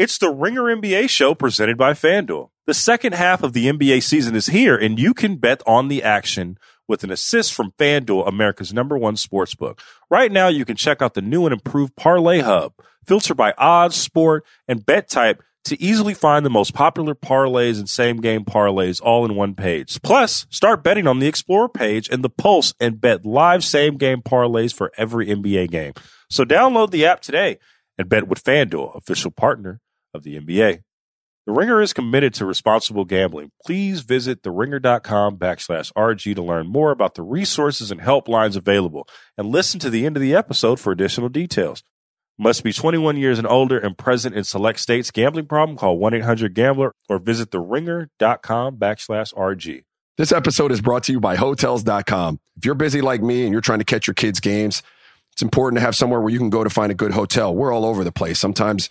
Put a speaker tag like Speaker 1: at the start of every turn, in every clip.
Speaker 1: It's the Ringer NBA show presented by FanDuel. The second half of the NBA season is here, and you can bet on the action with an assist from FanDuel, America's number one sports book. Right now, you can check out the new and improved Parlay Hub. Filter by odds, sport, and bet type to easily find the most popular parlays and same game parlays all in one page. Plus, start betting on the Explorer page and the Pulse and bet live same game parlays for every NBA game. So download the app today and bet with FanDuel, official partner of the NBA. The Ringer is committed to responsible gambling. Please visit theringer.com backslash RG to learn more about the resources and helplines available and listen to the end of the episode for additional details. Must be 21 years and older and present in select states. Gambling problem? Call 1-800-GAMBLER or visit theringer.com backslash RG.
Speaker 2: This episode is brought to you by Hotels.com. If you're busy like me and you're trying to catch your kids' games, it's important to have somewhere where you can go to find a good hotel. We're all over the place. Sometimes,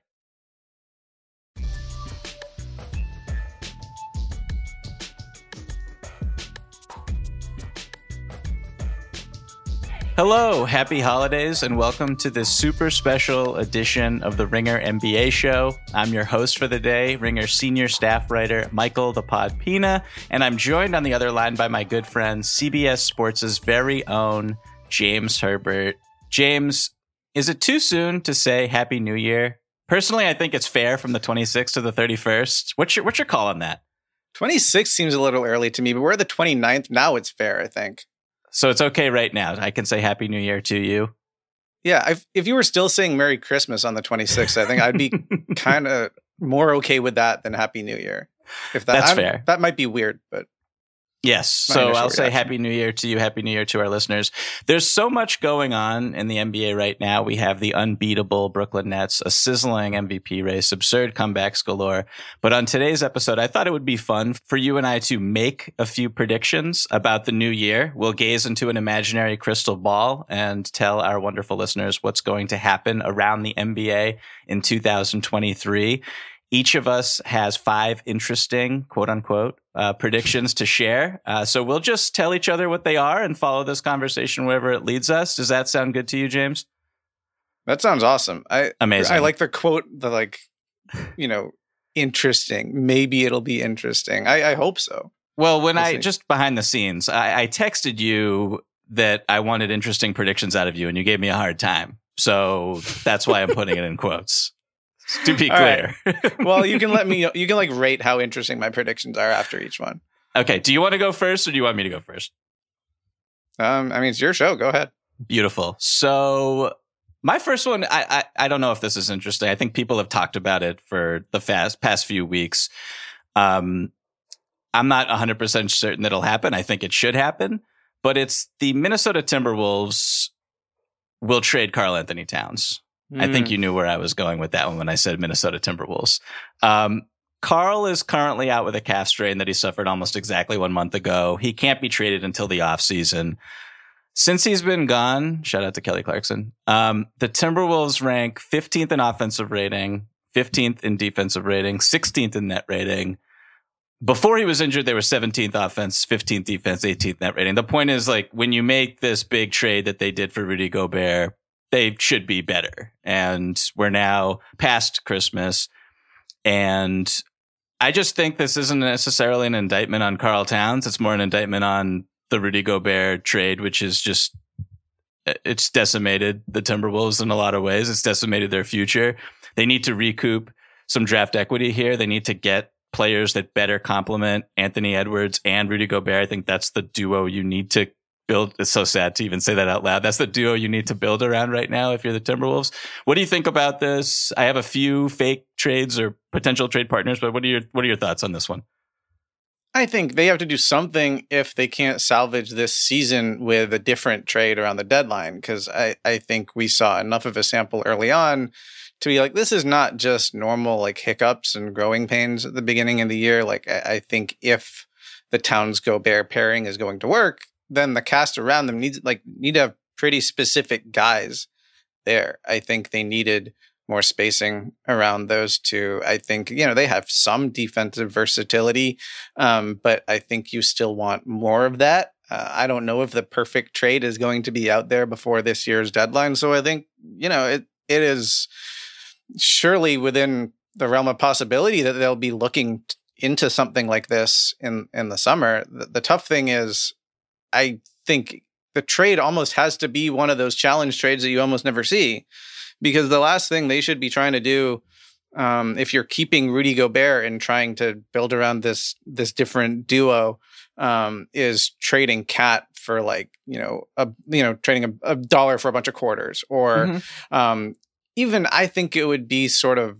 Speaker 3: Hello, happy holidays, and welcome to this super special edition of the Ringer NBA show. I'm your host for the day, Ringer senior staff writer Michael the Pod Pina, and I'm joined on the other line by my good friend, CBS Sports' very own James Herbert. James, is it too soon to say Happy New Year? Personally, I think it's fair from the 26th to the 31st. What's your what's your call on that?
Speaker 4: 26 seems a little early to me, but we're the 29th. Now it's fair, I think.
Speaker 3: So it's okay right now. I can say Happy New Year to you.
Speaker 4: Yeah, if, if you were still saying Merry Christmas on the 26th, I think I'd be kind of more okay with that than Happy New Year. If that,
Speaker 3: That's
Speaker 4: I'm-
Speaker 3: fair.
Speaker 4: That might be weird, but
Speaker 3: Yes.
Speaker 4: My
Speaker 3: So I'll say. Happy New Year to you. Happy New Year to our listeners. There's so much going on in the NBA right now. We have the unbeatable Brooklyn Nets, a sizzling MVP race, absurd comebacks galore. But on today's episode, I thought it would be fun for you and I to make a few predictions about the new year. We'll gaze into an imaginary crystal ball and tell our wonderful listeners what's going to happen around the NBA in 2023. Each of us has five interesting, quote unquote, uh, predictions to share. Uh, so we'll just tell each other what they are and follow this conversation wherever it leads us. Does that sound good to you, James?
Speaker 4: that sounds awesome. I
Speaker 3: Amazing.
Speaker 4: I like the quote, the like, you know, interesting. Maybe it'll be interesting. I, I hope so.
Speaker 3: Well, when
Speaker 4: We'll
Speaker 3: I
Speaker 4: see.
Speaker 3: just behind the scenes, I, I texted you that I wanted interesting predictions out of you, and you gave me a hard time. So that's why I'm putting it in quotes. To be clear.
Speaker 4: Well, you can let me. You can like rate how interesting my predictions are after each one.
Speaker 3: okay. Do you want to go first, or do you want me to go first?
Speaker 4: Um, I mean, it's your show. Go ahead.
Speaker 3: Beautiful. So my first one, I, I I don't know if this is interesting. I think people have talked about it for the fast past few weeks. Um, I'm not 100 percent certain that it'll happen. I think it should happen, but it's the Minnesota Timberwolves will trade Karl-Anthony Towns. I think you knew where I was going with that one when I said Minnesota Timberwolves. Um, Karl is currently out with a calf strain that he suffered almost exactly one month ago. He can't be traded until the offseason. Since he's been gone, shout out to Kelly Clarkson, um, the Timberwolves rank 15th in offensive rating, 15th in defensive rating, 16th in net rating. Before he was injured, they were 17th offense, 15th defense, 18th net rating. The point is, like, when you make this big trade that they did for Rudy Gobert, they should be better. And we're now past Christmas. And I just think this isn't necessarily an indictment on Karl Towns. It's more an indictment on the Rudy Gobert trade, which is just, uh, it's decimated the Timberwolves in a lot of ways. It's decimated their future. They need to recoup some draft equity here. They need to get players that better complement Anthony Edwards and Rudy Gobert. I think that's the duo you need to build. It's so sad to even say that out loud. That's the duo you need to build around right now if you're the Timberwolves. What do you think about this? I have a few fake trades or potential trade partners, but what are your what are your thoughts on this one?
Speaker 4: I think they have to do something if they can't salvage this season with a different trade around the deadline. Because I, I think we saw enough of a sample early on to be like, this is not just normal like hiccups and growing pains at the beginning of the year. Like, I, I think if the Towns Gobert pairing is going to work, then the cast around them needs like need to have pretty specific guys there. I think they needed more spacing around those two. I think, you know, they have some defensive versatility, um, but I think you still want more of that. Uh, I don't know if the perfect trade is going to be out there before this year's deadline. So I think, you know, it it is surely within the realm of possibility that they'll be looking t- into something like this in in the summer. The, the tough thing is, I think the trade almost has to be one of those challenge trades that you almost never see because the last thing they should be trying to do um, if you're keeping Rudy Gobert and trying to build around this this different duo um, is trading KAT for like you know a you know trading a, a dollar for a bunch of quarters or mm-hmm. um, even I think it would be sort of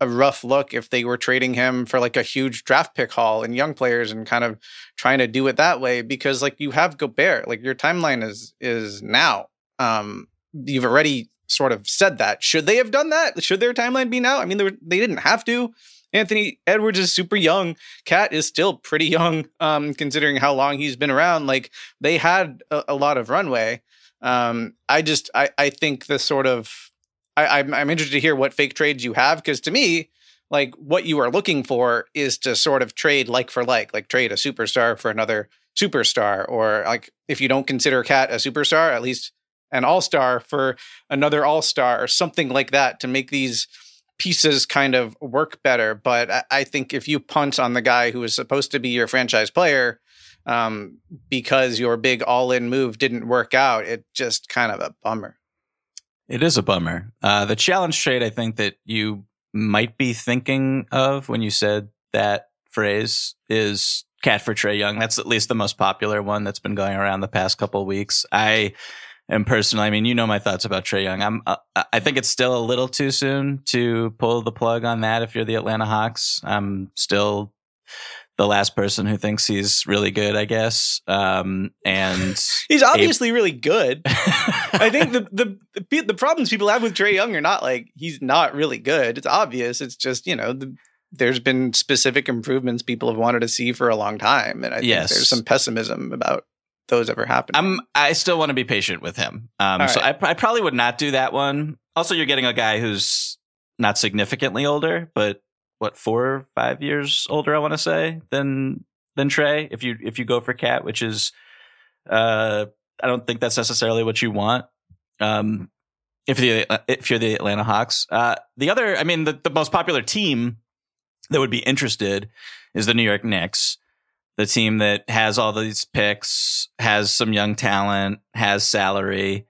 Speaker 4: a rough look if they were trading him for like a huge draft pick haul and young players and kind of trying to do it that way because like you have Gobert like your timeline is is now um you've already sort of said that. Should they have done that? Should their timeline be now? I mean, they, were, they didn't have to. Anthony Edwards is super young. KAT is still pretty young, um, considering how long he's been around. Like they had a, a lot of runway. Um, I just, I, I think the sort of, I, I'm, I'm interested to hear what fake trades you have because to me, like what you are looking for is to sort of trade like for like, like trade a superstar for another superstar, or like if you don't consider KAT a superstar, at least an all star for another all star or something like that to make these pieces kind of work better. But I, I think if you punt on the guy who is supposed to be your franchise player um, because your big all in move didn't work out, it just kind of a bummer.
Speaker 3: It is a bummer. Uh, the challenge trade, I think that you might be thinking of when you said that phrase is KAT for Trae Young. That's at least the most popular one that's been going around the past couple weeks. I and personally, I mean, you know my thoughts about Trae Young. I'm, uh, I think it's still a little too soon to pull the plug on that. If you're the Atlanta Hawks, I'm still the last person who thinks he's really good, I guess. Um, and
Speaker 4: he's obviously a- really good. I think the, the the problems people have with Trae Young are not like he's not really good. It's obvious. It's just you know the, there's been specific improvements people have wanted to see for a long time, and I yes. think there's some pessimism about those ever happening.
Speaker 3: I'm I still want to be patient with him. Um, so I, I probably would not do that one. Also, you're getting a guy who's not significantly older, but what four or five years older, I want to say than than Trae. If you if you go for KAT, which is, uh, I don't think that's necessarily what you want. Um, if the if you're the Atlanta Hawks, uh, the other, I mean, the, the most popular team that would be interested is the New York Knicks the team that has all these picks, has some young talent, has salary,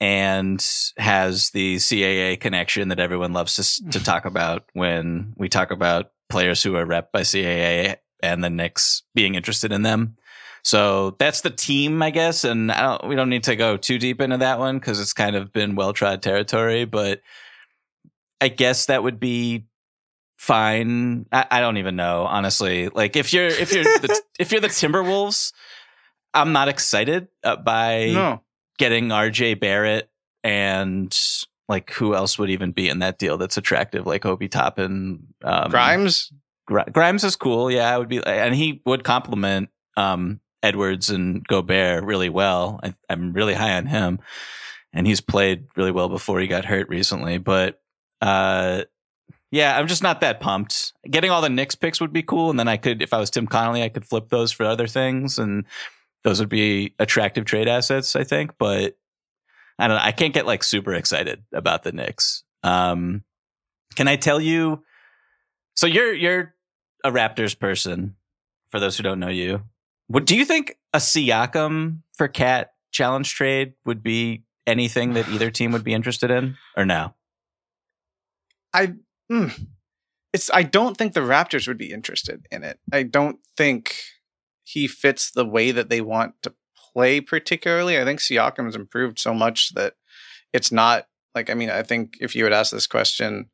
Speaker 3: and has the CAA connection that everyone loves to, to talk about when we talk about players who are rep by CAA and the Knicks being interested in them. So that's the team, I guess. And I don't, we don't need to go too deep into that one because it's kind of been well trod territory, but I guess that would be fine. I, I, don't even know, honestly. Like if you're if you're the, if you're the Timberwolves, I'm not excited uh, by no. Getting RJ Barrett and like who else would even be in that deal that's attractive, like Obi Toppin,
Speaker 4: um, Grimes.
Speaker 3: Grimes is cool, yeah. I would be, and he would complement um, Edwards and Gobert really well. I, I'm really high on him, and he's played really well before he got hurt recently. But uh, yeah, I'm just not that pumped. Getting all the Knicks picks would be cool, and then I could, if I was Tim Connolly, I could flip those for other things, and those would be attractive trade assets, I think. But I don't know. I can't get like super excited about the Knicks. Um, can I tell you? So you're you're a Raptors person. For those who don't know you, what do you think a Siakam for KAT challenge trade would be anything that either team would be interested in, or no?
Speaker 4: I Mm. it's I don't think the Raptors would be interested in it. I don't think he fits the way that they want to play particularly. I think Siakam's improved so much that it's not like I mean, I think if you had asked this question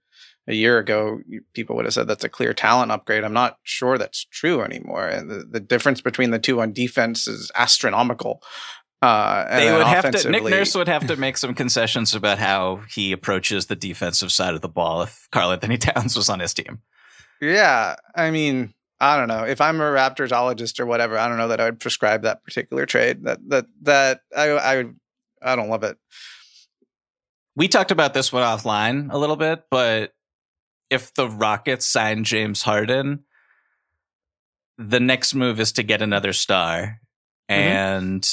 Speaker 4: a year ago, people would have said that's a clear talent upgrade. I'm not sure that's true anymore. And the, the difference between the two on defense is astronomical. Uh,
Speaker 3: they would have to. Nick Nurse would have to make some concessions about how he approaches the defensive side of the ball if Karl-Anthony Towns was on his team.
Speaker 4: Yeah, I mean, I don't know if I'm a Raptorsologist or whatever. I don't know that I would prescribe that particular trade. That that that I I I don't love it.
Speaker 3: We talked about this one offline a little bit, but if the Rockets sign James Harden, the next move is to get another star. Mm-hmm. And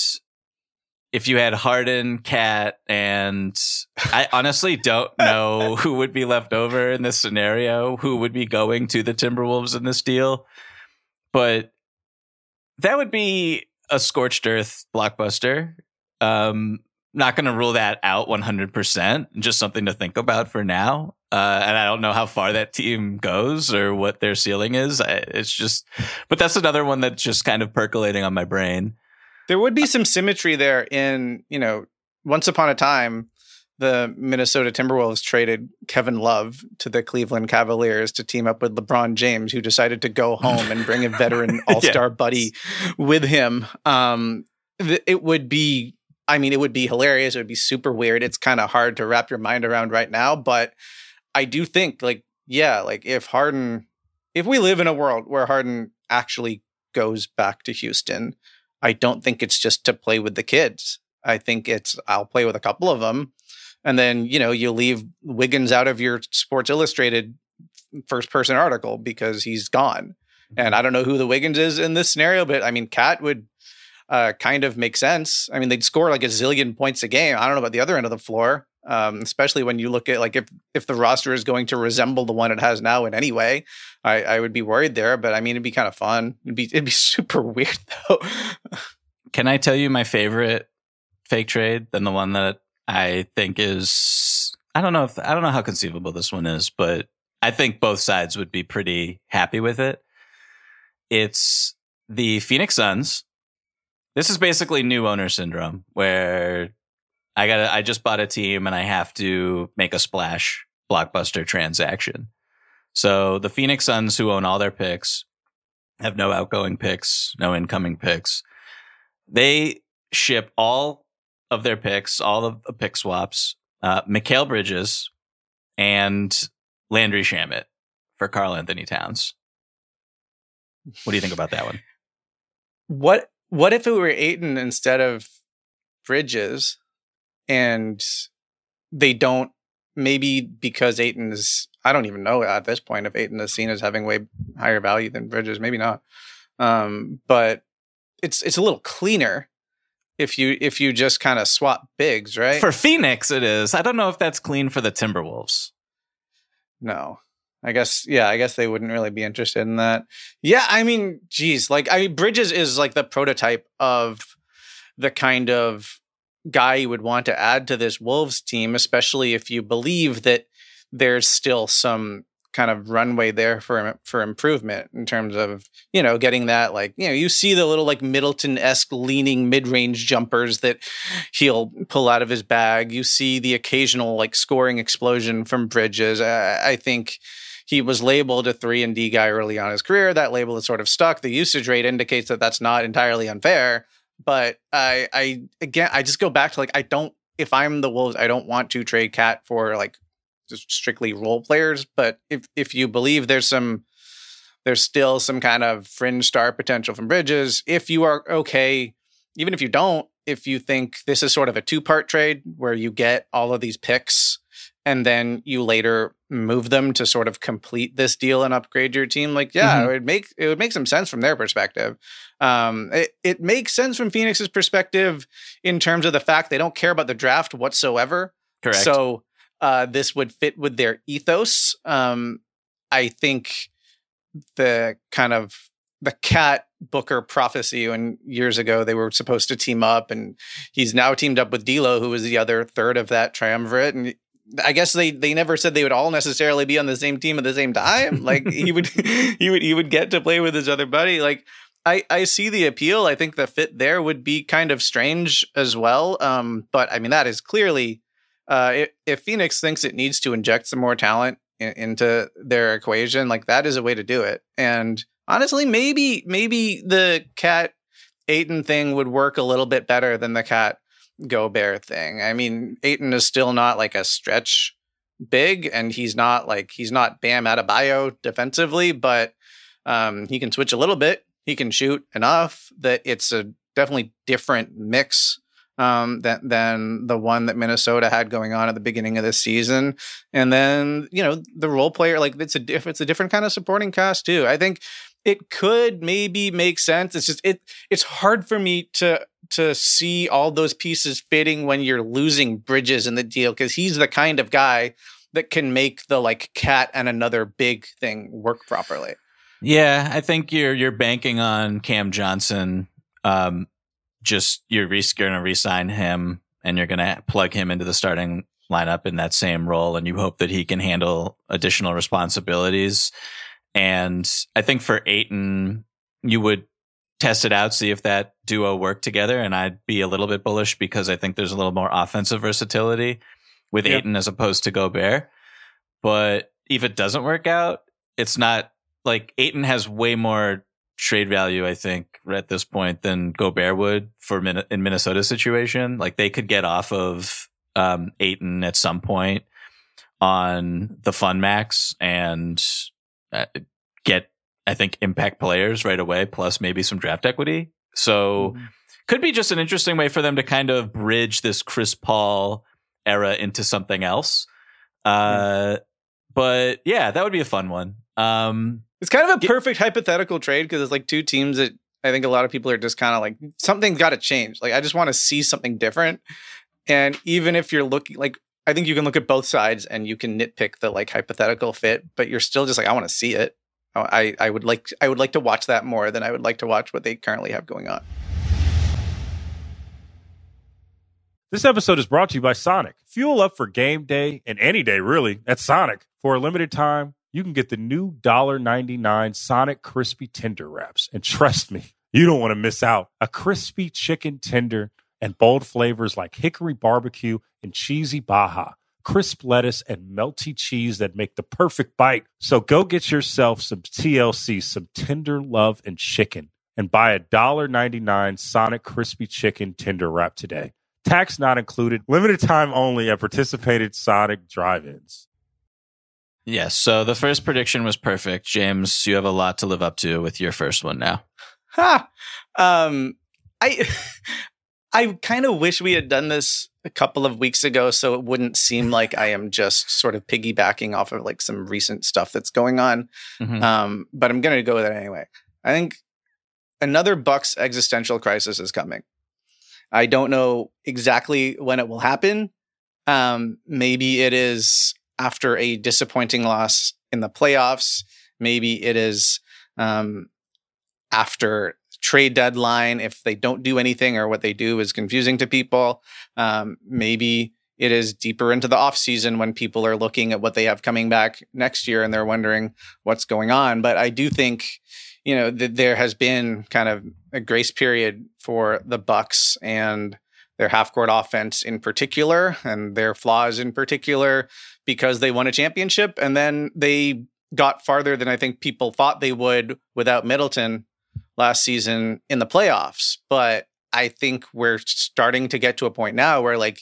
Speaker 3: if you had Harden, KAT, and I honestly don't know who would be left over in this scenario, who would be going to the Timberwolves in this deal. But that would be a scorched earth blockbuster. Um, not going to rule that out 100%. Just something to think about for now. Uh, and I don't know how far that team goes or what their ceiling is. It's just, but that's another one that's just kind of percolating on my brain.
Speaker 4: There would be some symmetry there in, you know, once upon a time, the Minnesota Timberwolves traded Kevin Love to the Cleveland Cavaliers to team up with LeBron James, who decided to go home and bring a veteran all star yeah. buddy with him. Um, it would be, I mean, it would be hilarious. It would be super weird. It's kind of hard to wrap your mind around right now, but I do think like yeah, like if Harden if we live in a world where Harden actually goes back to Houston, I don't think it's just to play with the kids. I think it's I'll play with a couple of them and then, you know, you leave Wiggins out of your Sports Illustrated first person article because he's gone. And I don't know who the Wiggins is in this scenario, but I mean, KAT would uh, kind of make sense. I mean, they'd score like a zillion points a game. I don't know about the other end of the floor um, especially when you look at like if if the roster is going to resemble the one it has now in any way, I, I would be worried there. But I mean, it'd be kind of fun. It'd be it'd be super weird though.
Speaker 3: Can I tell you my favorite fake trade than the one that I think is I don't know if I don't know how conceivable this one is, but I think both sides would be pretty happy with it. It's the Phoenix Suns. This is basically new owner syndrome where I got I just bought a team and I have to make a splash blockbuster transaction. So the Phoenix Suns who own all their picks have no outgoing picks, no incoming picks. They ship all of their picks, all of the pick swaps, uh, Mikal Bridges and Landry Shamet for Karl-Anthony Towns. What do you think about that one?
Speaker 4: What what if it were Ayton instead of Bridges? And they don't maybe because Ayton is I don't even know at this point if Ayton is seen as having way higher value than Bridges, maybe not. Um, but it's it's a little cleaner if you if you just kind of swap bigs, right?
Speaker 3: For Phoenix it is. I don't know if that's clean for the Timberwolves.
Speaker 4: No. I guess yeah, I guess they wouldn't really be interested in that. Yeah, I mean, geez, like I mean Bridges is like the prototype of the kind of guy you would want to add to this Wolves team, especially if you believe that there's still some kind of runway there for for improvement in terms of you know getting that like you know you see the little like Middleton esque leaning mid range jumpers that he'll pull out of his bag. You see the occasional like scoring explosion from Bridges. I, I think he was labeled a three and D guy early on his career. That label is sort of stuck. The usage rate indicates that that's not entirely unfair. But I, I again, I just go back to like I don't. If I'm the Wolves, I don't want to trade KAT for like just strictly role players. But if if you believe there's some, there's still some kind of fringe star potential from Bridges. If you are okay, even if you don't, if you think this is sort of a two part trade where you get all of these picks and then you later move them to sort of complete this deal and upgrade your team like yeah mm-hmm. it would make it would make some sense from their perspective. Um, it, it makes sense from phoenix's perspective in terms of the fact they don't care about the draft whatsoever.
Speaker 3: Correct.
Speaker 4: So uh, this would fit with their ethos. Um, i think the kind of the KAT Booker prophecy when years ago they were supposed to team up and he's now teamed up with D'Lo who was the other third of that triumvirate and I guess they they never said they would all necessarily be on the same team at the same time. Like he would he would he would get to play with his other buddy. Like I I see the appeal. I think the fit there would be kind of strange as well. Um, but I mean that is clearly uh, if, if Phoenix thinks it needs to inject some more talent in, into their equation, like that is a way to do it. And honestly, maybe maybe the KAT Ayton thing would work a little bit better than the KAT Gobert thing. I mean, Ayton is still not like a stretch big, and he's not like he's not Bam Adebayo defensively, but um, he can switch a little bit. He can shoot enough that it's a definitely different mix um, than than the one that Minnesota had going on at the beginning of the season. And then you know the role player, like it's a diff- it's a different kind of supporting cast too. I think it could maybe make sense. It's just it it's hard for me to to see all those pieces fitting when you're losing Bridges in the deal because he's the kind of guy that can make the like KAT and another big thing work properly.
Speaker 3: Yeah, I think you're you're banking on Cam Johnson um, just you're re- going to resign him and you're going to plug him into the starting lineup in that same role and you hope that he can handle additional responsibilities and i think for ayton you would test it out see if that duo worked together and i'd be a little bit bullish because i think there's a little more offensive versatility with yeah. ayton as opposed to gobert but if it doesn't work out it's not like ayton has way more trade value, I think, at this point than Gobert would for Min- in Minnesota's situation. Like they could get off of um, Ayton at some point on the Fun Max and get, I think, impact players right away, plus maybe some draft equity. So mm-hmm. could be just an interesting way for them to kind of bridge this Chris Paul era into something else. Uh, mm-hmm. But yeah, that would be a fun one. Um,
Speaker 4: it's kind of a perfect hypothetical trade because it's like two teams that I think a lot of people are just kind of like something's got to change. Like I just want to see something different. And even if you're looking like I think you can look at both sides and you can nitpick the like hypothetical fit, but you're still just like I want to see it. Oh, I I would like I would like to watch that more than I would like to watch what they currently have going on.
Speaker 1: This episode is brought to you by Sonic. Fuel up for game day and any day really at Sonic. For a limited time, you can get the new $1.99 Sonic Crispy Tender Wraps. And trust me, you don't want to miss out. A crispy chicken tender and bold flavors like hickory barbecue and cheesy baja, crisp lettuce and melty cheese that make the perfect bite. So go get yourself some TLC, some tender love and chicken, and buy a $1.99 Sonic Crispy Chicken Tender Wrap today. Tax not included, limited time only at participated Sonic drive ins.
Speaker 3: Yes. So the first prediction was perfect. James, you have a lot to live up to with your first one now.
Speaker 4: Ha. Um, I I kind of wish we had done this a couple of weeks ago so it wouldn't seem like I am just sort of piggybacking off of like some recent stuff that's going on. Mm-hmm. Um, but I'm going to go with it anyway. I think another Bucks existential crisis is coming. I don't know exactly when it will happen. Um, maybe it is after a disappointing loss in the playoffs. Maybe it is um, after trade deadline if they don't do anything or what they do is confusing to people. Um, maybe it is deeper into the off season when people are looking at what they have coming back next year and they're wondering what's going on. But I do think you know there has been kind of a grace period for the Bucks and their half court offense in particular and their flaws in particular because they won a championship and then they got farther than I think people thought they would without Middleton last season in the playoffs. But I think we're starting to get to a point now where like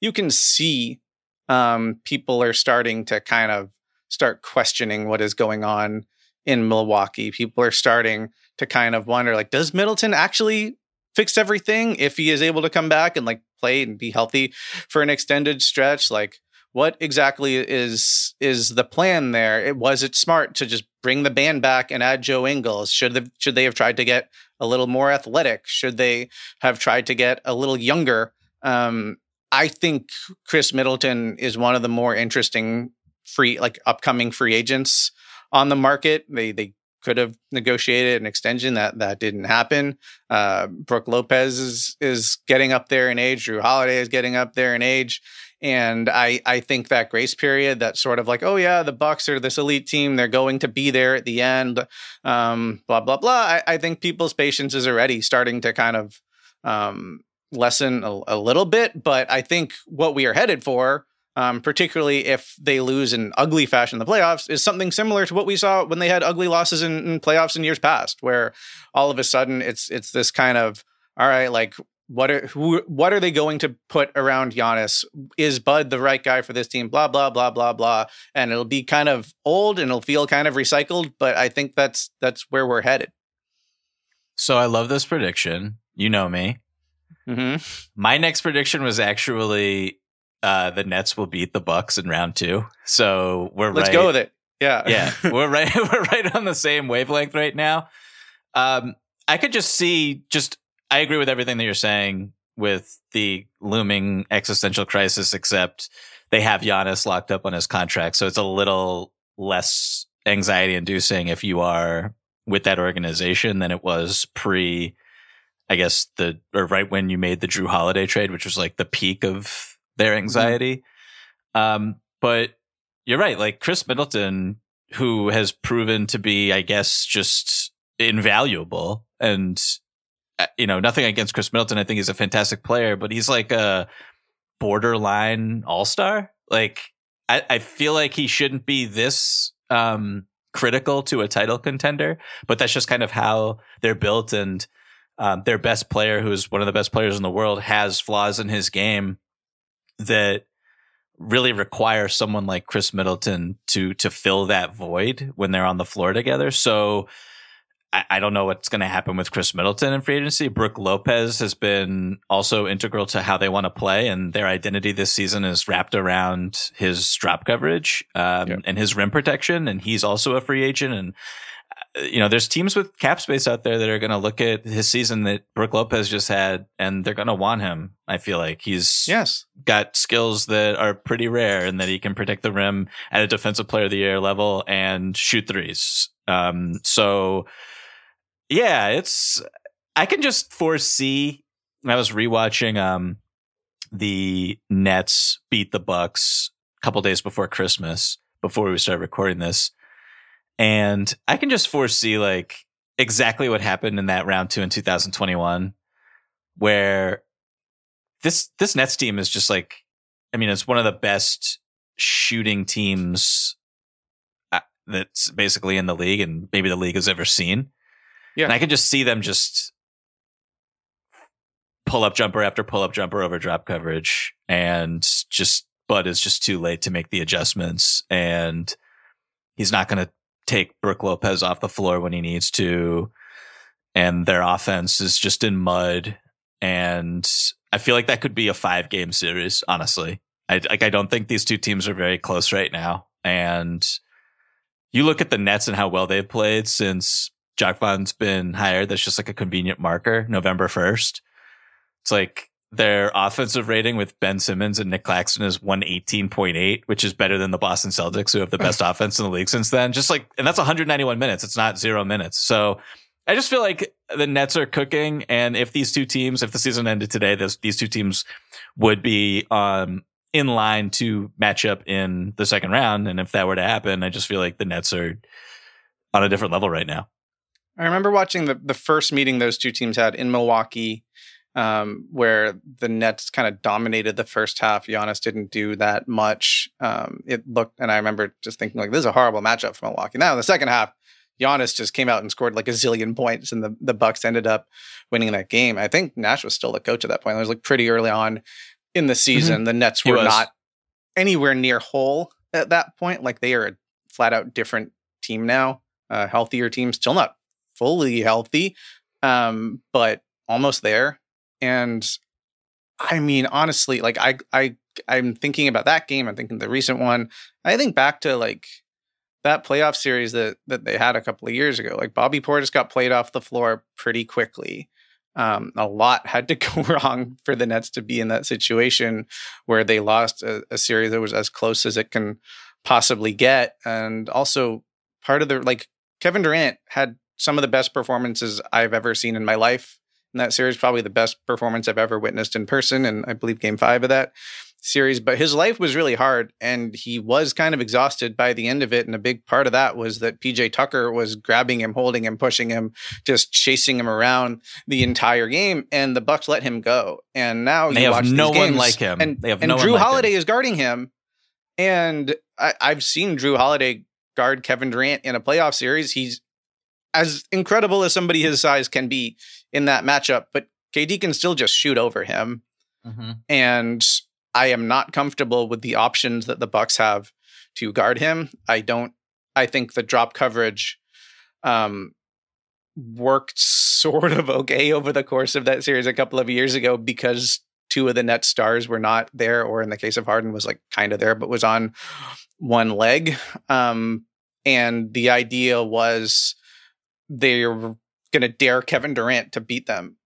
Speaker 4: you can see um, people are starting to kind of start questioning what is going on in Milwaukee. People are starting to kind of wonder like, does Middleton actually fix everything if he is able to come back and like play and be healthy for an extended stretch? Like, what exactly is is the plan there? It, was it smart to just bring the band back and add Joe Ingles? Should they, should they have tried to get a little more athletic? Should they have tried to get a little younger? Um, I think Khris Middleton is one of the more interesting free like upcoming free agents on the market. They they could have negotiated an extension that that didn't happen. Uh, Brook Lopez is is getting up there in age. Jrue Holiday is getting up there in age, And I I think that grace period, that sort of like, oh yeah, the Bucks are this elite team, they're going to be there at the end, um, blah blah blah. I, I think people's patience is already starting to kind of um, lessen a, a little bit, but I think what we are headed for um, particularly if they lose in ugly fashion in the playoffs, is something similar to what we saw when they had ugly losses in, in, playoffs in years past, where all of a sudden it's it's this kind of all right, like what are who what are they going to put around Giannis? Is Bud the right guy for this team? Blah blah blah blah blah, and it'll be kind of old and it'll feel kind of recycled, but I think that's that's where we're headed.
Speaker 3: So I love this prediction. You know me. Mm-hmm. My next prediction was actually uh, the Nets will beat the Bucks in round two. So we're
Speaker 4: let's
Speaker 3: right.
Speaker 4: go with it. Yeah,
Speaker 3: yeah, we're right. We're right on the same wavelength right now. Um, I could just see. Just I agree with everything that you're saying with the looming existential crisis. Except they have Giannis locked up on his contract, so it's a little less anxiety inducing if you are with that organization than it was pre. I guess the or right when you made the Jrue Holiday trade, which was like the peak of their mm-hmm. anxiety. Mm-hmm. Um, but you're right. Like Khris Middleton, who has proven to be, I guess, just invaluable and, you know, nothing against Khris Middleton. I think he's a fantastic player, but he's like a borderline all star. Like, I, I feel like he shouldn't be this, um, critical to a title contender, but that's just kind of how they're built. And, um, their best player, who's one of the best players in the world, has flaws in his game that really require someone like Khris Middleton to to fill that void when they're on the floor together. So I, I don't know what's going to happen with Khris Middleton in free agency. Brook Lopez has been also integral to how they want to play, and their identity this season is wrapped around his drop coverage um, and his rim protection. And he's also a free agent, and you know, there's teams with cap space out there that are going to look at his season that Brook Lopez just had, and they're going to want him. I feel like he's
Speaker 4: yes
Speaker 3: got skills that are pretty rare, and that he can protect the rim at a defensive player of the year level and shoot threes. Um, so yeah, it's I can just foresee. I was rewatching um the Nets beat the Bucks a couple days before Christmas before we started recording this and I can just foresee like exactly what happened in that round two in 2021, where this this Nets team is just like, I mean, it's one of the best shooting teams uh, that's basically in the league, and maybe the league has ever seen. Yeah, and I can just see them just pull up jumper after pull up jumper over drop coverage, and just Bud is just too late to make the adjustments, and he's not going to take Brook Lopez off the floor when he needs to. And their offense is just in mud. And I feel like that could be a five game series, honestly. I like I don't think these two teams are very close right now. And you look at the Nets and how well they've played since Jacque Vaughn's been hired. That's just like a convenient marker, November 1st. It's like their offensive rating with Ben Simmons and Nic Claxton is 118.8, which is better than the Boston Celtics, who have the best offense in the league since then. Just like, and that's 191 minutes. It's not zero minutes. So I just feel like the Nets are cooking. And if these two teams, if the season ended today, this, these two teams would be, um, in line to match up in the second round. And if that were to happen, I just feel like the Nets are on a different level right now.
Speaker 4: I remember watching the, the first meeting those two teams had in Milwaukee um, where the Nets kind of dominated the first half. Giannis didn't do that much. Um, it looked, and I remember just thinking like, this is a horrible matchup for Milwaukee. Now in the second half, Giannis just came out and scored like a zillion points, and the the Bucks ended up winning that game. I think Nash was still the coach at that point. It was like pretty early on in the mm-hmm. season. Mm-hmm. The Nets were not anywhere near whole at that point. Like they are a flat out different team now, a healthier team, still not fully healthy, um, but almost there. And I mean, honestly, like I I I'm thinking about that game. I'm thinking the recent one. I think back to like that playoff series that that they had a couple of years ago. Like Bobby Portis got played off the floor pretty quickly. Um, a lot had to go wrong for the Nets to be in that situation where they lost a, a series that was as close as it can possibly get. And also part of the like Kevin Durant had some of the best performances I've ever seen in my life in that series. Probably the best performance I've ever witnessed in person, and I believe Game Five of that series, but his life was really hard and he was kind of exhausted by the end of it. And a big part of that was that PJ Tucker was grabbing him, holding him, pushing him, just chasing him around the entire game. And the Bucks let him go. And now
Speaker 3: they have no one like him.
Speaker 4: And,
Speaker 3: they have
Speaker 4: and
Speaker 3: no
Speaker 4: Jrue
Speaker 3: one like
Speaker 4: Holiday
Speaker 3: him.
Speaker 4: is guarding him. And I, I've seen Jrue Holiday guard Kevin Durant in a playoff series. He's as incredible as somebody his size can be in that matchup, but KD can still just shoot over him.
Speaker 3: Mhm.
Speaker 4: And I am not comfortable with the options that the Bucks have to guard him. I don't I think the drop coverage um worked sort of okay over the course of that series a couple of years ago because two of the net stars were not there, or in the case of Harden was like kind of there, but was on one leg. Um, and the idea was they were going to dare Kevin Durant to beat them.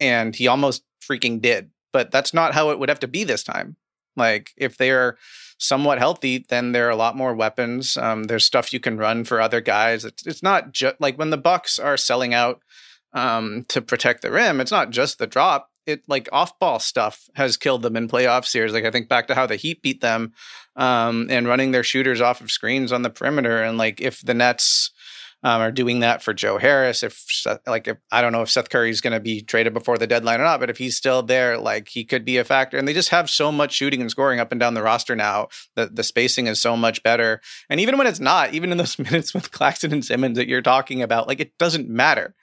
Speaker 4: And he almost freaking did. But that's not how it would have to be this time. Like, if they're somewhat healthy, then there are a lot more weapons. Um, there's stuff you can run for other guys. It's, it's not just like when the Bucks are selling out um, to protect the rim, it's not just the drop. It like off ball stuff has killed them in playoff series. Like I think back to how the Heat beat them um, and running their shooters off of screens on the perimeter. And like if the Nets um, are doing that for Joe Harris, if like if I don't know if Seth Curry is going to be traded before the deadline or not, but if he's still there, like he could be a factor. And they just have so much shooting and scoring up and down the roster now that the spacing is so much better. And even when it's not, even in those minutes with Claxton and Simmons that you're talking about, like it doesn't matter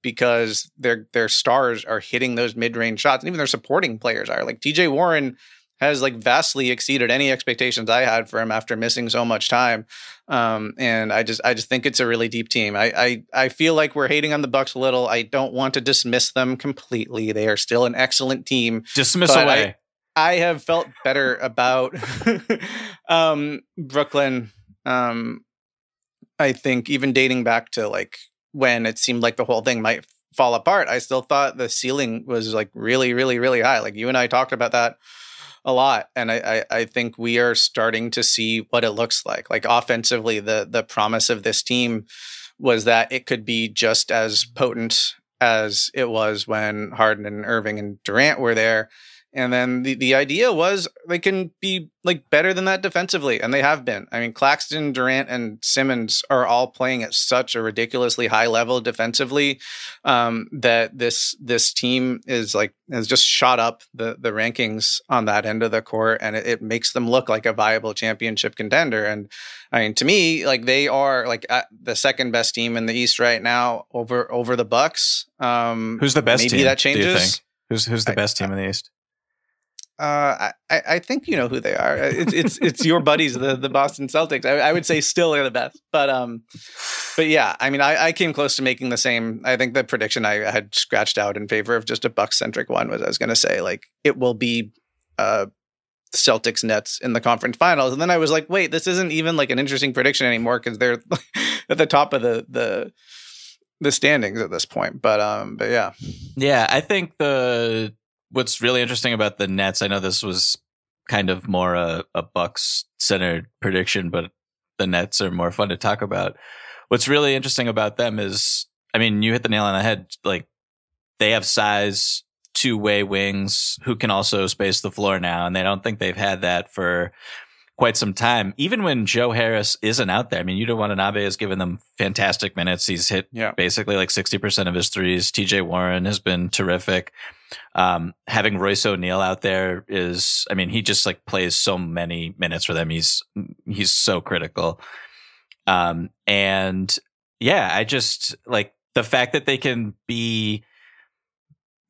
Speaker 4: because their their stars are hitting those mid-range shots and even their supporting players are like TJ Warren has like vastly exceeded any expectations I had for him after missing so much time. Um, and I just I just think it's a really deep team. I, I I feel like we're hating on the Bucks a little. I don't want to dismiss them completely. They are still an excellent team.
Speaker 3: Dismiss away.
Speaker 4: I have felt better about um, Brooklyn. Um, I think even dating back to like when it seemed like the whole thing might fall apart, I still thought the ceiling was like really, really, really high. Like you and I talked about that a lot, and I, I, I think we are starting to see what it looks like. Like offensively, the the promise of this team was that it could be just as potent as it was when Harden and Irving and Durant were there. And then the, the idea was they can be like better than that defensively, and they have been. I mean, Claxton, Durant, and Simmons are all playing at such a ridiculously high level defensively um, that this this team is like has just shot up the the rankings on that end of the court, and it, it makes them look like a viable championship contender. And I mean, to me, like they are like the second best team in the East right now over over the Bucks. Um,
Speaker 3: Who's the best
Speaker 4: maybe
Speaker 3: team?
Speaker 4: that changes.
Speaker 3: Who's who's the
Speaker 4: I-
Speaker 3: best team in the East?
Speaker 4: Uh, I, I think you know who they are. It's it's it's your buddies, the the Boston Celtics. I, I would say still are the best, but um, but yeah, I mean, I, I came close to making the same. I think the prediction I had scratched out in favor of just a Bucks centric one was I was going to say like it will be uh Celtics Nets in the conference finals, and then I was like, wait, this isn't even like an interesting prediction anymore because they're at the top of the the the standings at this point. But um, but yeah,
Speaker 3: Yeah, I think the what's really interesting about the Nets. I know this was kind of more a, a Bucks centered prediction, but the Nets are more fun to talk about. What's really interesting about them is, I mean, you hit the nail on the head. Like they have size, two way wings who can also space the floor now, and they don't think they've had that for quite some time. Even when Joe Harris isn't out there, I mean, Yuta Watanabe has given them fantastic minutes. He's hit
Speaker 4: Yeah.
Speaker 3: basically like 60% of his threes. TJ Warren has been terrific. Um, having Royce O'Neale out there is, I mean, he just like plays so many minutes for them. He's, he's so critical. Um, and yeah, I just like the fact that they can be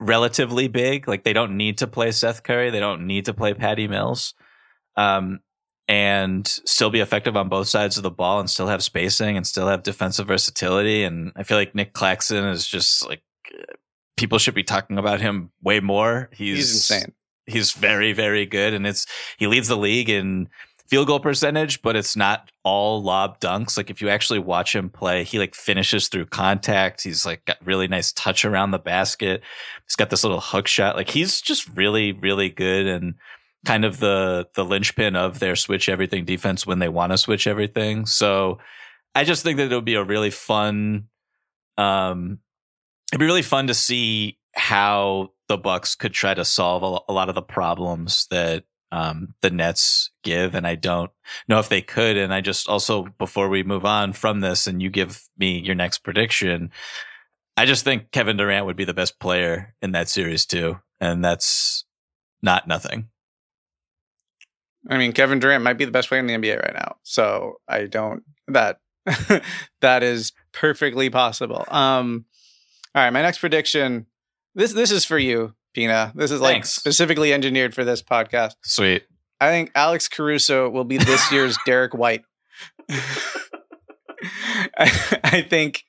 Speaker 3: relatively big. Like they don't need to play Seth Curry. They don't need to play Patty Mills. Um, and still be effective on both sides of the ball and still have spacing and still have defensive versatility. And I feel like Nic Claxton is just like people should be talking about him way more. He's,
Speaker 4: he's insane.
Speaker 3: He's very, very good. And it's, he leads the league in field goal percentage, but it's not all lob dunks. Like if you actually watch him play, he like finishes through contact. He's like got really nice touch around the basket. He's got this little hook shot. Like he's just really, really good and kind of the the linchpin of their switch everything defense when they want to switch everything. So I just think that it'll be a really fun um it'd be really fun to see how the Bucks could try to solve a, lot of the problems that um, the Nets give, and I don't know if they could. And I just also, before we move on from this, and you give me your next prediction, I just think Kevin Durant would be the best player in that series too, and that's not nothing.
Speaker 4: I mean, Kevin Durant might be the best player in the NBA right now, so I don't that that is perfectly possible. Um, all right, my next prediction. This this is for you, Pina. This is like
Speaker 3: Thanks.
Speaker 4: specifically engineered for this podcast.
Speaker 3: Sweet.
Speaker 4: I think Alex Caruso will be this year's Derrick White. I, I think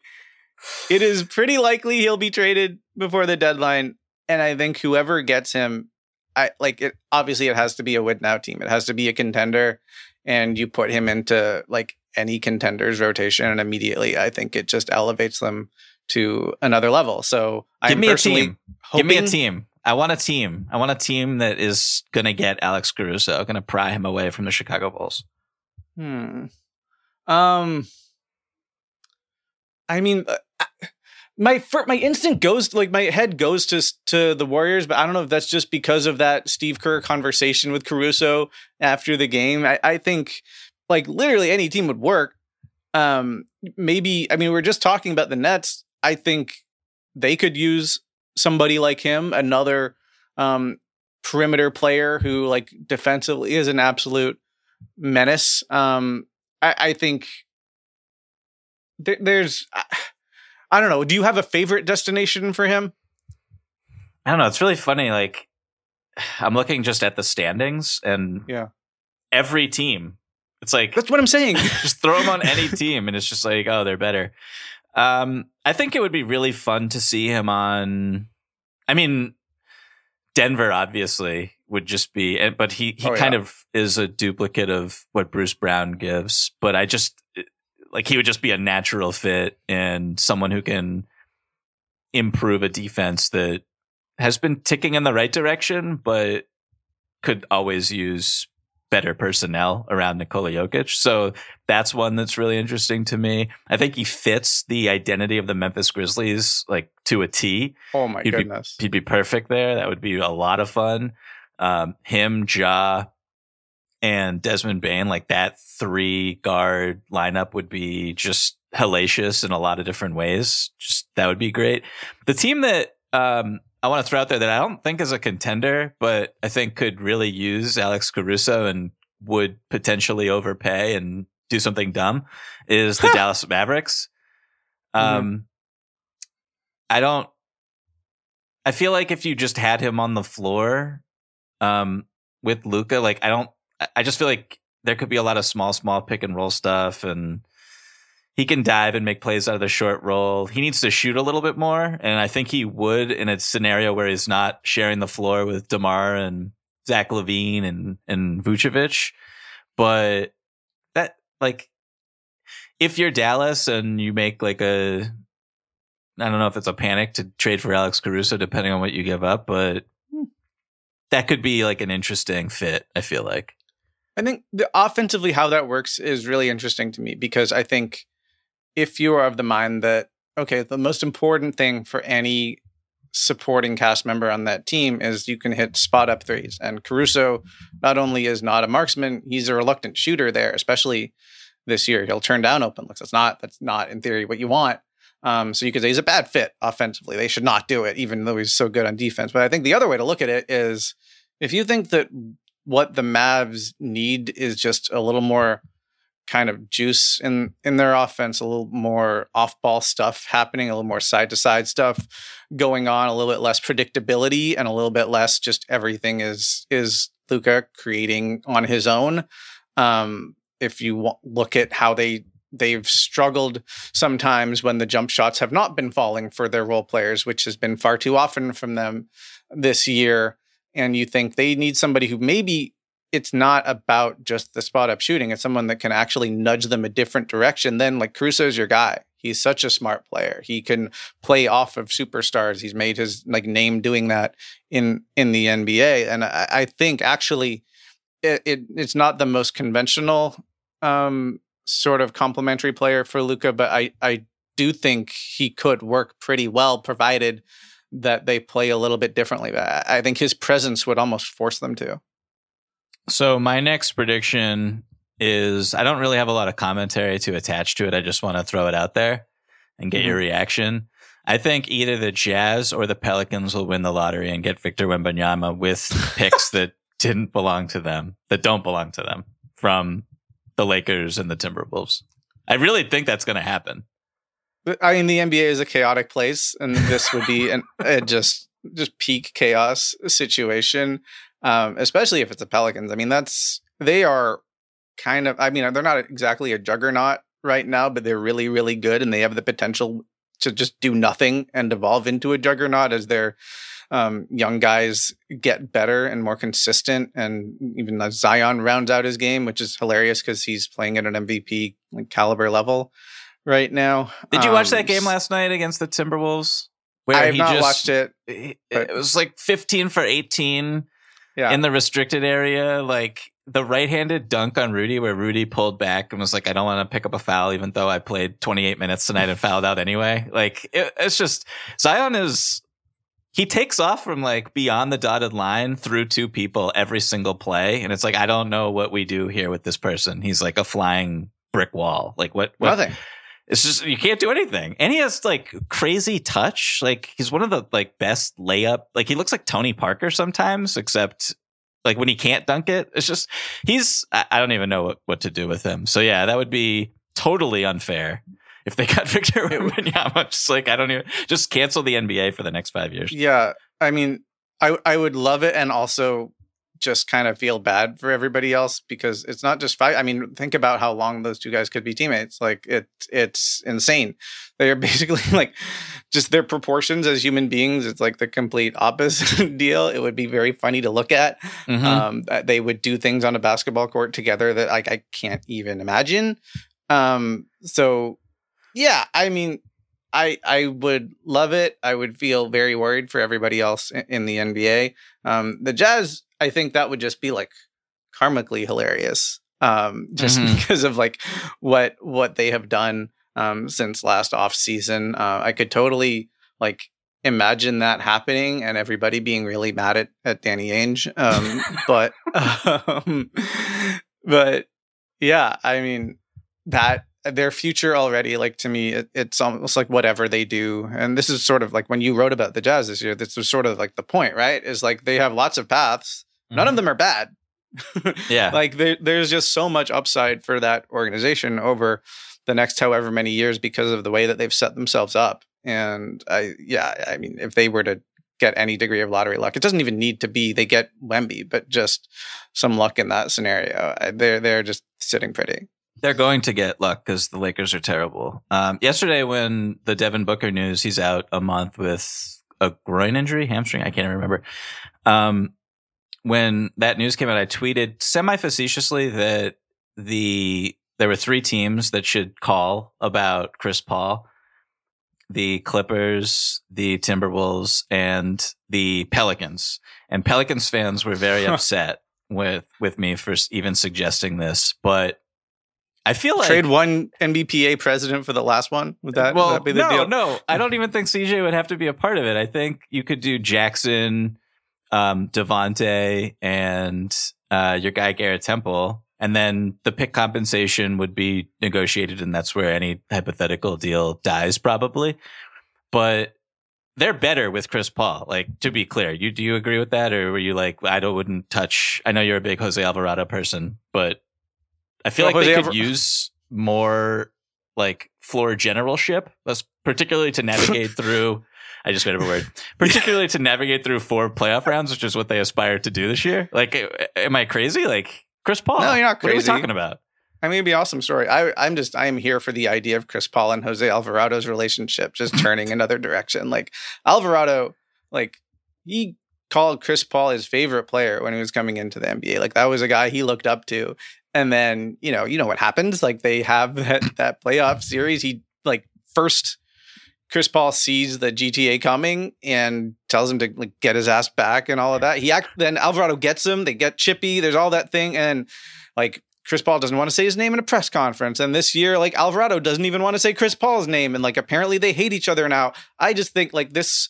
Speaker 4: it is pretty likely he'll be traded before the deadline, and I think whoever gets him, I like it. Obviously, it has to be a win now team. It has to be a contender, and you put him into like any contender's rotation, and immediately, I think it just elevates them to another level. So
Speaker 3: Give
Speaker 4: I'm
Speaker 3: me a team. Give me a team. I want a team. I want a team that is going to get Alex Caruso, going to pry him away from the Chicago Bulls.
Speaker 4: Hmm. Um. I mean, uh, my my instinct goes like my head goes to to the Warriors, but I don't know if that's just because of that Steve Kerr conversation with Caruso after the game. I, I think like literally any team would work. Um, maybe I mean we're just talking about the Nets. I think they could use somebody like him, another um perimeter player who like defensively is an absolute menace. Um, I, I think there, there's, I, I don't know. Do you have a favorite destination for him?
Speaker 3: I don't know. It's really funny. Like, I'm looking just at the standings and
Speaker 4: Yeah.
Speaker 3: every team, it's like,
Speaker 4: That's what I'm saying.
Speaker 3: just throw them on any team and it's just like, oh, they're better. Um, I think it would be really fun to see him on. I mean, Denver obviously would just be, but he he
Speaker 4: Oh,
Speaker 3: kind
Speaker 4: yeah.
Speaker 3: of is a duplicate of what Bruce Brown gives. But I just like he would just be a natural fit and someone who can improve a defense that has been ticking in the right direction, but could always use better personnel around Nikola Jokic. So that's one that's really interesting to me. I think he fits the identity of the Memphis Grizzlies like to a T.
Speaker 4: oh my
Speaker 3: He'd be-
Speaker 4: goodness.
Speaker 3: He'd be perfect there. That would be a lot of fun. Um, him, Ja, and Desmond Bane, like that three guard lineup would be just hellacious in a lot of different ways. Just that would be great. The team that um, I want to throw out there that I don't think is a contender, but I think could really use Alex Caruso and would potentially overpay and do something dumb is the Dallas Mavericks. Um, I don't. I feel like if you just had him on the floor, um, with Luka, like I don't. I just feel like there could be a lot of small, small pick and roll stuff, and he can dive and make plays out of the short roll. He needs to shoot a little bit more, and I think he would in a scenario where he's not sharing the floor with DeMar and Zach LaVine and and Vucevic. But that like, if you're Dallas and you make like a I don't know if it's a panic to trade for Alex Caruso, depending on what you give up, but hmm. that could be like an interesting fit. I feel like.
Speaker 4: I think the offensively how that works is really interesting to me because I think if you are of the mind that okay, the most important thing for any supporting cast member on that team is you can hit spot up threes. And Caruso not only is not a marksman, he's a reluctant shooter there, especially this year. He'll turn down open looks. That's not that's not in theory what you want. Um, so you could say he's a bad fit offensively. They should not do it, even though he's so good on defense. But I think the other way to look at it is if you think that what the Mavs need is just a little more kind of juice in in their offense, a little more off-ball stuff happening, a little more side-to-side stuff going on, a little bit less predictability, and a little bit less just everything is is Luka creating on his own. Um, if you wa- look at how they they've struggled sometimes when the jump shots have not been falling for their role players, which has been far too often from them this year and you think they need somebody who maybe it's not about just the spot up shooting. It's someone that can actually nudge them a different direction. Then like Caruso's your guy. He's such a smart player. He can play off of superstars. He's made his like name doing that in in the NBA. And I, I think actually it, it it's not the most conventional um sort of complementary player for Luka, but I I do think he could work pretty well provided that they play a little bit differently. I think his presence would almost force them to.
Speaker 3: So my next prediction is I don't really have a lot of commentary to attach to it. I just want to throw it out there and get mm-hmm. your reaction. I think either the Jazz or the Pelicans will win the lottery and get Victor Wembanyama with picks that didn't belong to them, that don't belong to them from the Lakers and the Timberwolves. I really think that's going to happen.
Speaker 4: I mean, the NBA is a chaotic place, and this would be an a just just peak chaos situation, um, especially if it's the Pelicans. I mean, that's they are kind of. I mean, they're not exactly a juggernaut right now, but they're really, really good, and they have the potential to just do nothing and evolve into a juggernaut as their um, young guys get better and more consistent. And even as Zion rounds out his game, which is hilarious because he's playing at an MVP caliber level right now.
Speaker 3: Did you um, watch that um, game last night against the Timberwolves?
Speaker 4: Where I have not just, watched it.
Speaker 3: It was like 15 for 18 yeah. in the restricted area. Like the right-handed dunk on Rudy, where Rudy pulled back and was like, "I don't want to pick up a foul, even though I played 28 minutes tonight and fouled out anyway." Like it, it's just Zion is he takes off from like beyond the dotted line through two people every single play, and it's like I don't know what we do here with this person. He's like a flying brick wall. Like what? what
Speaker 4: Nothing.
Speaker 3: It's just you can't do anything, and he has like crazy touch. Like he's one of the like best layup. Like he looks like Tony Parker sometimes, except like when he can't dunk it, it's just he's I, don't even know what, what to do with him. So yeah, that would be totally unfair if they got Victor Wembanyama. Just like I don't even just cancel the NBA for the next five years.
Speaker 4: Yeah, I mean, I I would love it, and also just kind of feel bad for everybody else because it's not just five. I mean, think about how long those two guys could be teammates. Like it, it's insane. They are basically like just their proportions as human beings. It's like the complete opposite deal. It would be very funny to look at. Mm-hmm. Um, they would do things on a basketball court together that like I can't even imagine. Um, so yeah, I mean, I I would love it. I would feel very worried for everybody else in, in the NBA. Um, the Jazz I think that would just be like karmically hilarious. Um, just mm-hmm. because of like what what they have done um, since last off season. Uh, I could totally like imagine that happening and everybody being really mad at, at Danny Ainge. Um, but um, but yeah, I mean that their future already like to me it, it's almost like whatever they do and this is sort of like when you wrote about the jazz this year this was sort of like the point right is like they have lots of paths None of mm-hmm. them are bad.
Speaker 3: yeah.
Speaker 4: Like there, there's just so much upside for that organization over the next however many years because of the way that they've set themselves up. And I, yeah, I mean, if they were to get any degree of lottery luck, it doesn't even need to be they get Wemby, but just some luck in that scenario. They're they're just sitting pretty.
Speaker 3: They're going to get luck because the Lakers are terrible. Um, yesterday, when the Devin Booker news, he's out a month with a groin injury, hamstring, I can't remember. Um, when that news came out, I tweeted semi facetiously that the there were three teams that should call about Chris Paul the Clippers, the Timberwolves, and the Pelicans. And Pelicans fans were very upset with with me for even suggesting this, but I feel like
Speaker 4: trade one NBPA president for the last one. Would that,
Speaker 3: well,
Speaker 4: would that be the
Speaker 3: no,
Speaker 4: deal?
Speaker 3: No, I don't even think CJ would have to be a part of it. I think you could do Jaxson, um, Devonte and uh, your guy Garrett Temple, and then the pick compensation would be negotiated, and that's where any hypothetical deal dies probably. But they're better with Chris Paul. Like to be clear, you do you agree with that, or were you like I don't wouldn't touch? I know you're a big Jose Alvarado person, but I feel well, like they could Alvar- use more like floor generalship, particularly to navigate through I just made up a word. Particularly to navigate through four playoff rounds, which is what they aspire to do this year. Like, am I crazy? Like Chris Paul?
Speaker 4: No, you're not crazy.
Speaker 3: What are we talking about?
Speaker 4: I mean, it'd be awesome story. I, I'm just, I am here for the idea of Chris Paul and Jose Alvarado's relationship just turning another direction. Like Alvarado, like he called Chris Paul his favorite player when he was coming into the NBA. Like that was a guy he looked up to. And then, you know, you know what happens? Like they have that that playoff series. He like first Chris Paul sees the GTA coming and tells him to like, get his ass back and all of that. He act then Alvarado gets him. They get chippy. There's all that thing and like Chris Paul doesn't want to say his name in a press conference. And this year, like Alvarado doesn't even want to say Chris Paul's name. And like apparently they hate each other now. I just think like this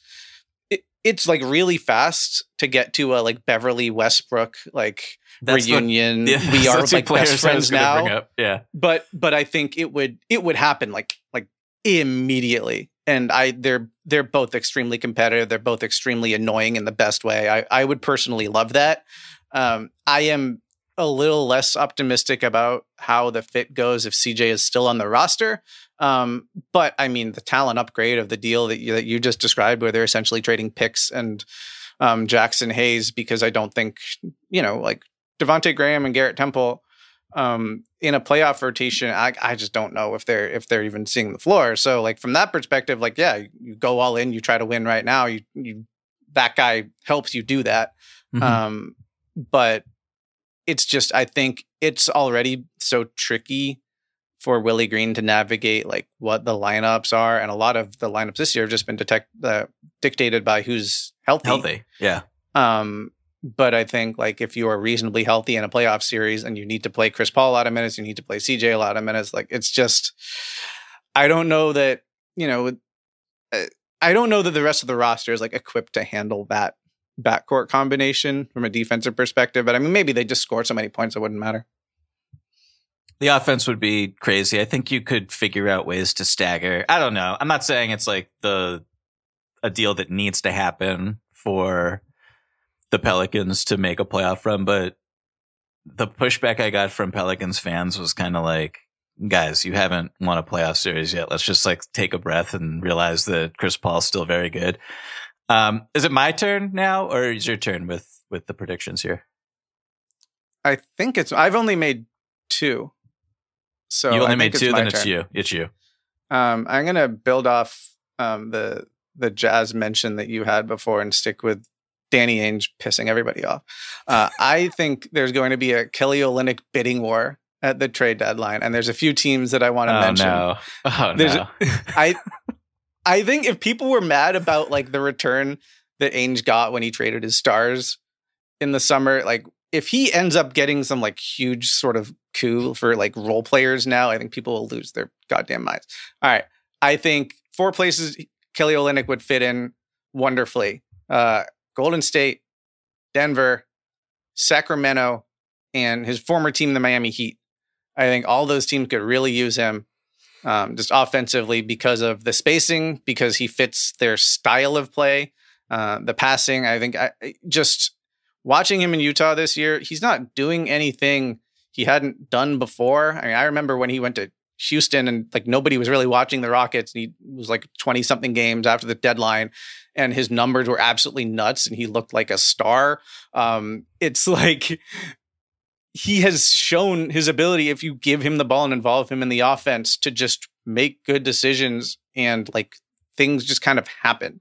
Speaker 4: it's like really fast to get to a like Beverley Westbrook like
Speaker 3: That's the-
Speaker 4: reunion.
Speaker 3: Yeah,
Speaker 4: we are
Speaker 3: the
Speaker 4: like best friends now.
Speaker 3: Yeah.
Speaker 4: But but I think it would it would happen like like immediately. And I they're they're both extremely competitive. They're both extremely annoying in the best way. I I would personally love that. Um, I am a little less optimistic about how the fit goes if CJ is still on the roster. Um, but I mean, the talent upgrade of the deal that you, that you just described, where they're essentially trading picks and um, Jaxson Hayes, because I don't think, you know, like Devonte Graham and Garrett Temple um, in a playoff rotation, I, I just don't know if they're if they're even seeing the floor. So like from that perspective, like yeah, you, go all in, you try to win right now. You you that guy helps you do that.
Speaker 3: Mhm.
Speaker 4: Um, but it's just I think it's already so tricky for Willie Green to navigate like what the lineups are, and a lot of the lineups this year have just been detect uh, dictated by who's healthy.
Speaker 3: Healthy. Yeah.
Speaker 4: Um, but I think like if you are reasonably healthy in a playoff series and you need to play Chris Paul a lot of minutes, you need to play CJ a lot of minutes. Like it's just, I don't know that you know, uh, I don't know that the rest of the roster is like equipped to handle that backcourt combination from a defensive perspective. But I mean, maybe they just score so many points it wouldn't matter.
Speaker 3: The offense would be crazy. I think you could figure out ways to stagger. I don't know. I'm not saying it's like the a deal that needs to happen for the Pelicans to make a playoff run, but the pushback I got from Pelicans fans was kind of like, guys, you haven't won a playoff series yet. Let's just like take a breath and realize that Chris Paul's still very good. Um, is it my turn now, or is your turn with with the predictions here?
Speaker 4: I think it's. I've only made two. So
Speaker 3: you only made two, then it's you. It's you.
Speaker 4: Um, I'm gonna build off um, the the jazz mention that you had before and stick with Danny Ainge pissing everybody off. Uh, I think there's going to be a Kelly Olynyk bidding war at the trade deadline, and there's a few teams that I want to
Speaker 3: Oh
Speaker 4: mention.
Speaker 3: no! Oh
Speaker 4: There's-
Speaker 3: no!
Speaker 4: I I think if people were mad about like the return that Ainge got when he traded his stars in the summer, like if he ends up getting some like huge sort of coup for like role players now, I think people will lose their goddamn minds. All right. I think four places Kelly Olynyk would fit in wonderfully. Uh Golden State, Denver, Sacramento, and his former team, the Miami Heat. I think all those teams could really use him um, just offensively because of the spacing, because he fits their style of play, uh, the passing. I think I, just watching him in Utah this year, he's not doing anything he hadn't done before. I mean, I remember when he went to Houston and like nobody was really watching the Rockets. And he was like 20 something games after the deadline and his numbers were absolutely nuts and he looked like a star. Um, it's like he has shown his ability if you give him the ball and involve him in the offense to just make good decisions and like things just kind of happen.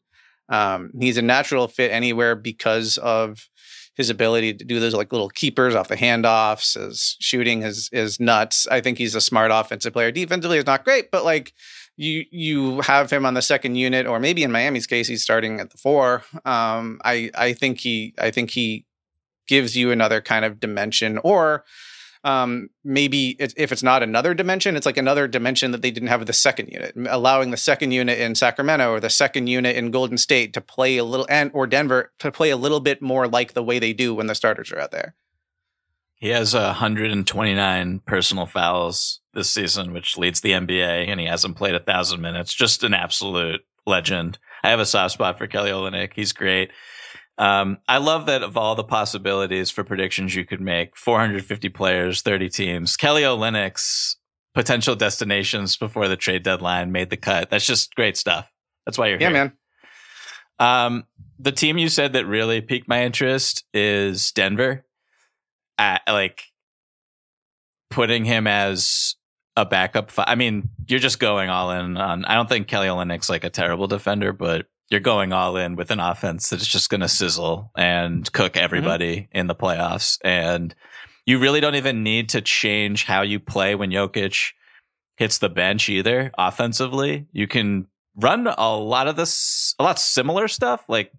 Speaker 4: Um, he's a natural fit anywhere because of his ability to do those like little keepers off the handoffs. His shooting is is nuts. I think he's a smart offensive player. Defensively, is not great, but like you you have him on the second unit, or maybe in Miami's case, he's starting at the four. Um, I I think he I think he gives you another kind of dimension, or um, maybe it, if it's not another dimension, it's like another dimension that they didn't have with the second unit, allowing the second unit in Sacramento or the second unit in Golden State to play a little and or Denver to play a little bit more like the way they do when the starters are out there.
Speaker 3: He has 129 personal fouls this season, which leads the NBA, and he hasn't played a thousand minutes. Just an absolute legend. I have a soft spot for Kelly Olynyk. He's great. Um, I love that of all the possibilities for predictions you could make, 450 players, 30 teams. Kelly Olynyk's potential destinations before the trade deadline made the cut. That's just great stuff. That's why you're
Speaker 4: Yeah,
Speaker 3: here.
Speaker 4: Yeah, man.
Speaker 3: Um, the team you said that really piqued my interest is Denver. At, like putting him as a backup. Fi- I mean, you're just going all in on. I don't think Kelly Olynyk's like a terrible defender, but you're going all in with an offense that's just going to sizzle and cook mm-hmm. everybody in the playoffs. And you really don't even need to change how you play when Jokic hits the bench either. Offensively, you can run a lot of this, a lot similar stuff, like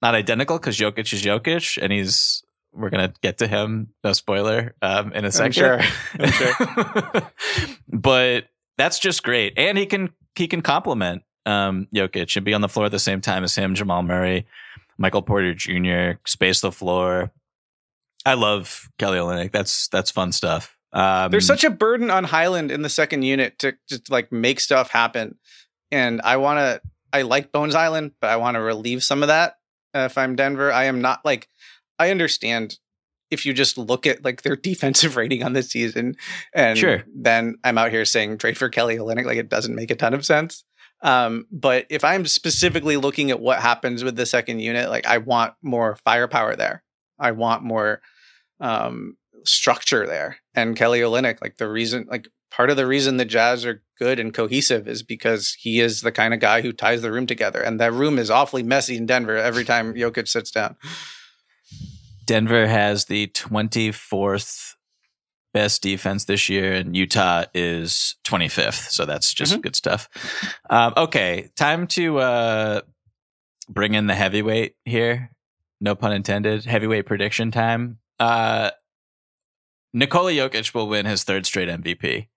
Speaker 3: not identical because Jokic is Jokic and he's. We're gonna get to him. No spoiler. Um, in a
Speaker 4: I'm
Speaker 3: second.
Speaker 4: sure. I'm sure.
Speaker 3: but that's just great, and he can he can complement um, Jokic and be on the floor at the same time as him, Jamal Murray. Michael Porter Jr. space the floor. I love Kelly Olynyk. That's that's fun stuff. Um,
Speaker 4: There's such a burden on Hyland in the second unit to just like make stuff happen, and I want to. I like Bones Hyland, but I want to relieve some of that. Uh, if I'm Denver, I am not like. I understand if you just look at like their defensive rating on this season, and
Speaker 3: Sure.
Speaker 4: then I'm out here saying trade for Kelly Olynyk, like it doesn't make a ton of sense. Um, but if I'm specifically looking at what happens with the second unit, like I want more firepower there. I want more um, structure there. And Kelly Olynyk, like the reason, like part of the reason the Jazz are good and cohesive is because he is the kind of guy who ties the room together. And that room is awfully messy in Denver every time Jokic sits down.
Speaker 3: Denver has the 24th best defense this year, and Utah is 25th. So that's just
Speaker 4: Mhm.
Speaker 3: good stuff. Um, okay, time to uh, bring in the heavyweight here. No pun intended. Heavyweight prediction time. Uh, Nikola Jokic will win his third straight MVP.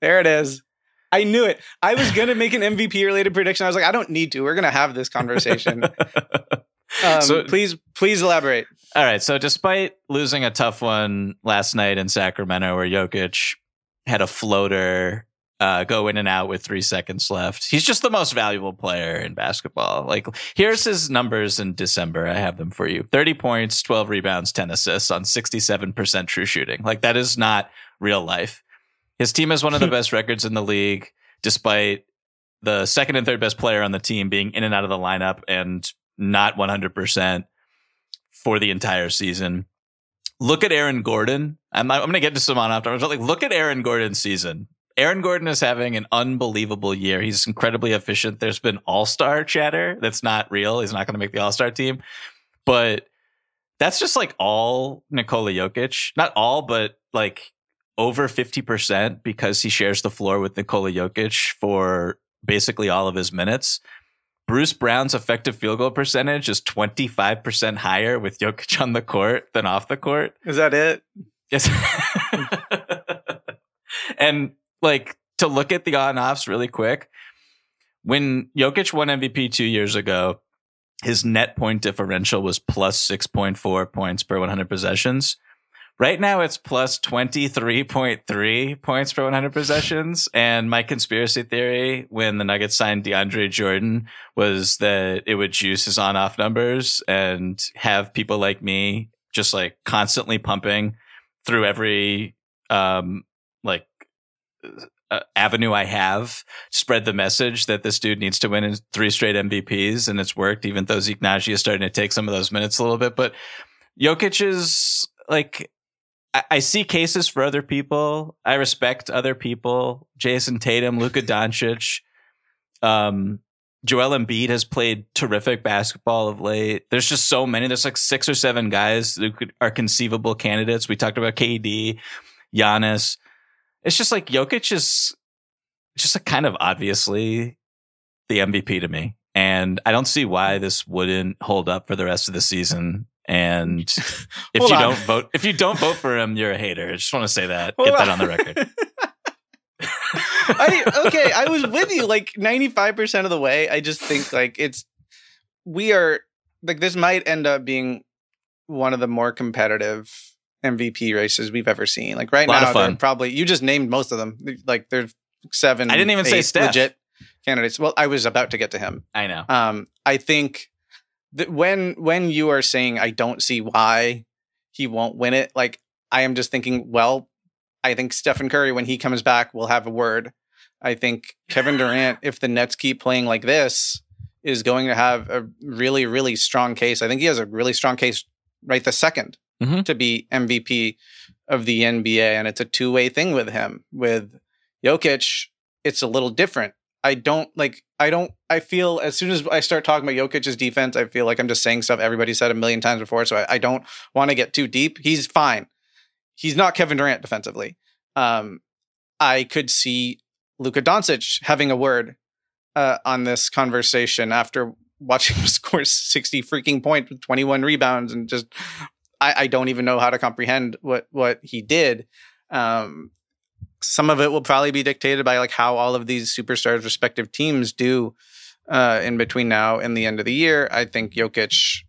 Speaker 4: There it is. I knew it. I was going to make an MVP related prediction. I was like, I don't need to. We're going to have this conversation. Um,
Speaker 3: So-
Speaker 4: please, please elaborate.
Speaker 3: All right. So, despite losing a tough one last night in Sacramento, where Jokic had a floater uh, go in and out with three seconds left, he's just the most valuable player in basketball. Like, here's his numbers in December. I have them for you 30 points, 12 rebounds, 10 assists on 67% true shooting. Like, that is not real life. His team has one of the best records in the league, despite the second and third best player on the team being in and out of the lineup and not 100% for the entire season. Look at Aaron Gordon. I'm, I'm going to get to some on afterwards, but like, look at Aaron Gordon's season. Aaron Gordon is having an unbelievable year. He's incredibly efficient. There's been all star chatter that's not real. He's not going to make the all star team, but that's just like all Nikola Jokic. Not all, but like over 50% because he shares the floor with Nikola Jokic for basically all of his minutes. Bruce Brown's effective field goal percentage is 25% higher with Jokic on the court than off the court.
Speaker 4: Is that it?
Speaker 3: Yes. and like to look at the on offs really quick, when Jokic won MVP two years ago, his net point differential was plus 6.4 points per 100 possessions. Right now, it's plus 23.3 points per 100 possessions. And my conspiracy theory when the Nuggets signed DeAndre Jordan was that it would juice his on off numbers and have people like me just like constantly pumping through every um like uh, avenue I have, spread the message that this dude needs to win in three straight MVPs, and it's worked. Even though Zeke Nnaji is starting to take some of those minutes a little bit, but Jokic is like. I- see cases for other people. I respect other people. Jayson Tatum, Luka Doncic, um, Joel Embiid has played terrific basketball of late. There's just so many. There's like six or seven guys who are conceivable candidates. We talked about KD, Giannis. It's just like Jokic is just like kind of obviously the MVP to me. And I don't see why this wouldn't hold up for the rest of the season. And if you
Speaker 4: on.
Speaker 3: don't vote, if you don't vote for him, you're a hater. I just want to say that.
Speaker 4: Hold
Speaker 3: Get that on the record.
Speaker 4: I okay, I was with you like 95% of the way. I just think like it's we are like this might end up being one of the more competitive MVP races we've ever seen. Like right now, probably you just named most of them. Like there's seven.
Speaker 3: I didn't even say Steph.
Speaker 4: legit candidates. Well, I was about to get to him.
Speaker 3: I know.
Speaker 4: Um, I think that when when you are saying I don't see why he won't win it, like I am just thinking, well, I think Stephen Curry when he comes back will have a word. I think Kevin Durant, if the Nets keep playing like this, is going to have a really really strong case. I think he has a really strong case right the 2nd
Speaker 3: Mhm.
Speaker 4: to be MVP of the NBA, and it's a two way thing with him. With Jokic, it's a little different. I don't like. I don't. I feel as soon as I start talking about Jokic's defense, I feel like I'm just saying stuff everybody said a million times before. So I, I don't want to get too deep. He's fine. He's not Kevin Durant defensively. Um, I could see Luka Doncic having a word uh, on this conversation after watching him score 60 freaking points with 21 rebounds and just I, I don't even know how to comprehend what what he did. Um, some of it will probably be dictated by like how all of these superstars' respective teams do uh, in between now and the end of the year. I think Jokic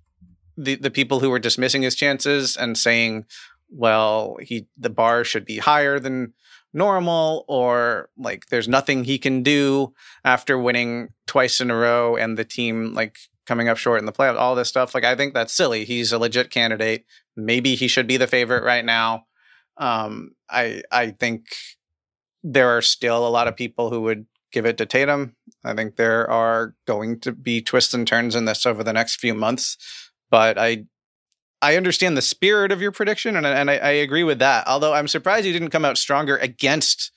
Speaker 4: the the people who were dismissing his chances and saying, well, he the bar should be higher than normal or like there's nothing he can do after winning twice in a row and the team like coming up short in the playoffs, all this stuff. Like I think that's silly. He's a legit candidate. Maybe he should be the favorite right now. Um, I I think there are still a lot of people who would give it to Tatum. I think there are going to be twists and turns in this over the next few months, but I I understand the spirit of your prediction, and, and I, I, agree with that. Although I'm surprised you didn't come out stronger against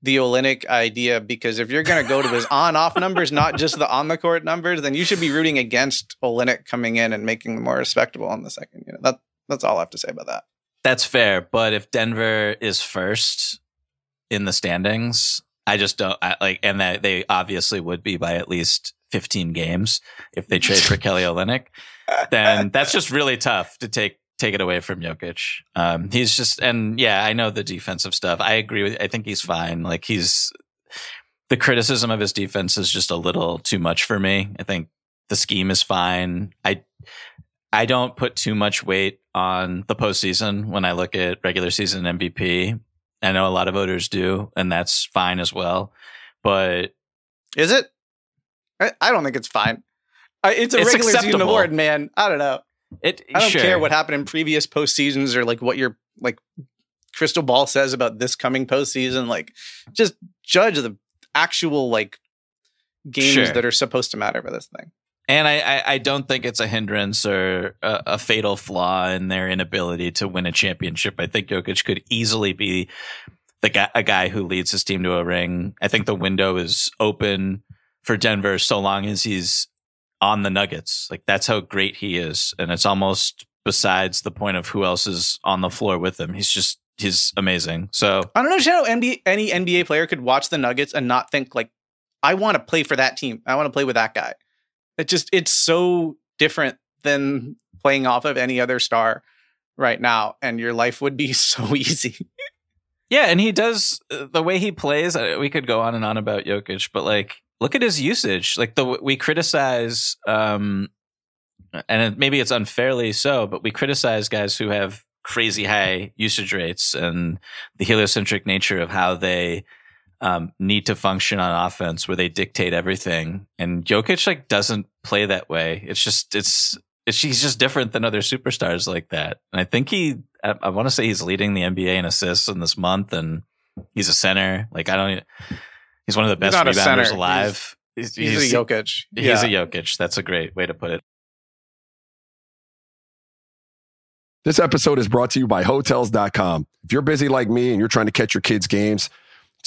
Speaker 4: the Olynyk idea, because if you're going to go to his on-off numbers, not just the on-the-court numbers, then you should be rooting against Olynyk coming in and making them more respectable on the second. You know, that that's all I have to say about that.
Speaker 3: That's fair, but if Denver is first in the standings, I just don't I, like, and that they obviously would be by at least 15 games if they trade for Kelly Olynyk. Then that's just really tough to take take it away from Jokic. Um, he's just, and yeah, I know the defensive stuff. I agree with. I think he's fine. Like he's the criticism of his defense is just a little too much for me. I think the scheme is fine. I I don't put too much weight on the postseason when I look at regular season MVP. I know a lot of voters do, and that's fine as well. But
Speaker 4: is it? I, I don't think it's fine. I, it's a it's regular acceptable. season award, man. I don't know.
Speaker 3: It.
Speaker 4: I don't
Speaker 3: sure.
Speaker 4: care what happened in previous postseasons or like what your like crystal ball says about this coming postseason. Like, just judge the actual like games sure. that are supposed to matter for this thing.
Speaker 3: And I, I, I, don't think it's a hindrance or a, a, fatal flaw in their inability to win a championship. I think Jokic could easily be the guy, a guy who leads his team to a ring. I think the window is open for Denver so long as he's on the Nuggets. Like that's how great he is, and it's almost besides the point of who else is on the floor with him. He's just he's amazing. So
Speaker 4: I don't know how NBA, any NBA player could watch the Nuggets and not think like, I want to play for that team. I want to play with that guy. It just it's so different than playing off of any other star right now, and your life would be so easy.
Speaker 3: yeah, and he does uh, the way he plays. Uh, we could go on and on about Jokic, but like, look at his usage. Like the we criticize, um, and maybe it's unfairly so, but we criticize guys who have crazy high usage rates and the heliocentric nature of how they um, need to function on offense where they dictate everything. And Jokic like doesn't play that way. It's just it's it's he's just different than other superstars like that. And I think he I, I want to say he's leading the NBA in assists in this month, and he's a center. Like I don't. He's one of the best rebounders alive.
Speaker 4: He's, he's, he's, a Jokic.
Speaker 3: He's yeah. a Jokic. That's a great way to put it.
Speaker 2: This episode is brought to you by Hotels.com. If you're busy like me and you're trying to catch your kids' games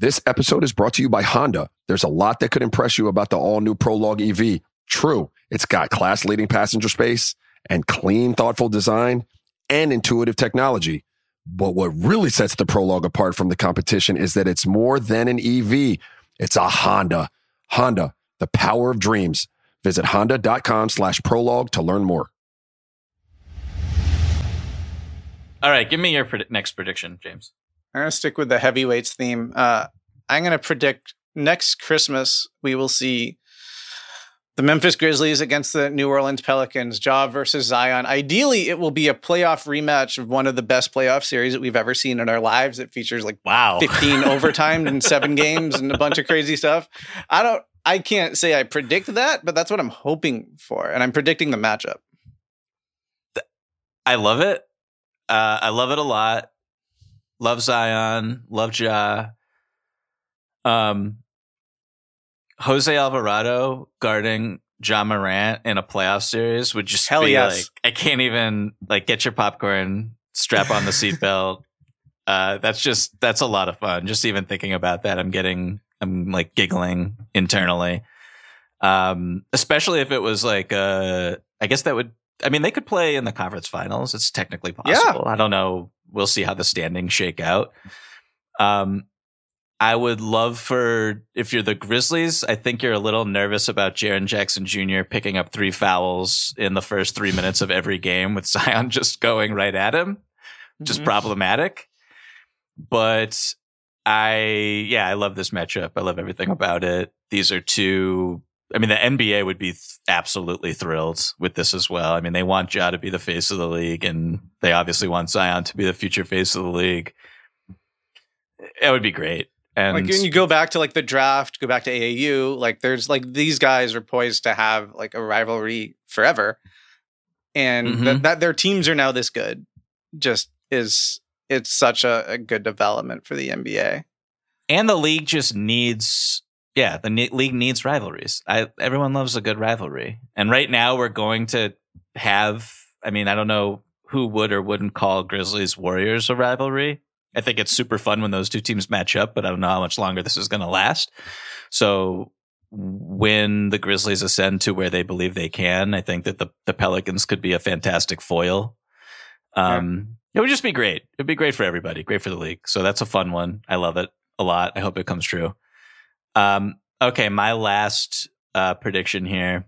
Speaker 2: This episode is brought to you by Honda. There's a lot that could impress you about the all new Prologue EV. True, it's got class leading passenger space and clean, thoughtful design and intuitive technology. But what really sets the Prologue apart from the competition is that it's more than an EV. It's a Honda. Honda, the power of dreams. Visit honda.com slash prologue to learn more.
Speaker 3: All right, give me your pred- next prediction, James.
Speaker 4: I'm going to stick with the heavyweights theme. Uh, I'm going to predict next Christmas we will see the Memphis Grizzlies against the New Orleans Pelicans, Ja versus Zion. Ideally, it will be a playoff rematch of one of the best playoff series that we've ever seen in our lives. It features like
Speaker 3: wow,
Speaker 4: 15 overtime and seven games and a bunch of crazy stuff. I don't, I can't say I predict that, but that's what I'm hoping for, and I'm predicting the matchup.
Speaker 3: I love it. Uh, I love it a lot. Love Zion. Love Ja. Um, Jose Alvarado guarding Ja Morant in a playoff series would just
Speaker 4: Hell
Speaker 3: be
Speaker 4: yes.
Speaker 3: like, I can't even like get your popcorn, strap on the seatbelt. uh, that's just that's a lot of fun. Just even thinking about that, I'm getting I'm like giggling internally. Um, especially if it was like uh I guess that would I mean, they could play in the conference finals. It's technically possible. I don't know. We'll see how the standings shake out. Um, I would love for if you're the Grizzlies. I think you're a little nervous about Jaren Jackson Jr. picking up three fouls in the first three minutes of every game with Zion just going right at him. Just
Speaker 4: Mhm.
Speaker 3: problematic. But I, yeah, I love this matchup. I love everything about it. These are two. I mean, the NBA would be th- absolutely thrilled with this as well. I mean, they want Ja to be the face of the league, and they obviously want Zion to be the future face of the league. It would be great. And
Speaker 4: like when you go back to like the draft, go back to AAU, like there's like these guys are poised to have like a rivalry forever, and
Speaker 3: Mhm.
Speaker 4: that, that their teams are now this good, just is it's such a, a good development for the NBA.
Speaker 3: and the league just needs yeah the ne- league needs rivalries. I everyone loves a good rivalry. And right now we're going to have i mean i don't know who would or wouldn't call grizzlies warriors a rivalry. I think it's super fun when those two teams match up but i don't know how much longer this is going to last. So when the grizzlies ascend to where they believe they can i think that the, the pelicans could be a fantastic foil. Um it would just be great. It'd be great for everybody great for the league. So that's a fun one. I love it a lot. I hope it comes true. Um, okay, my last uh, prediction here.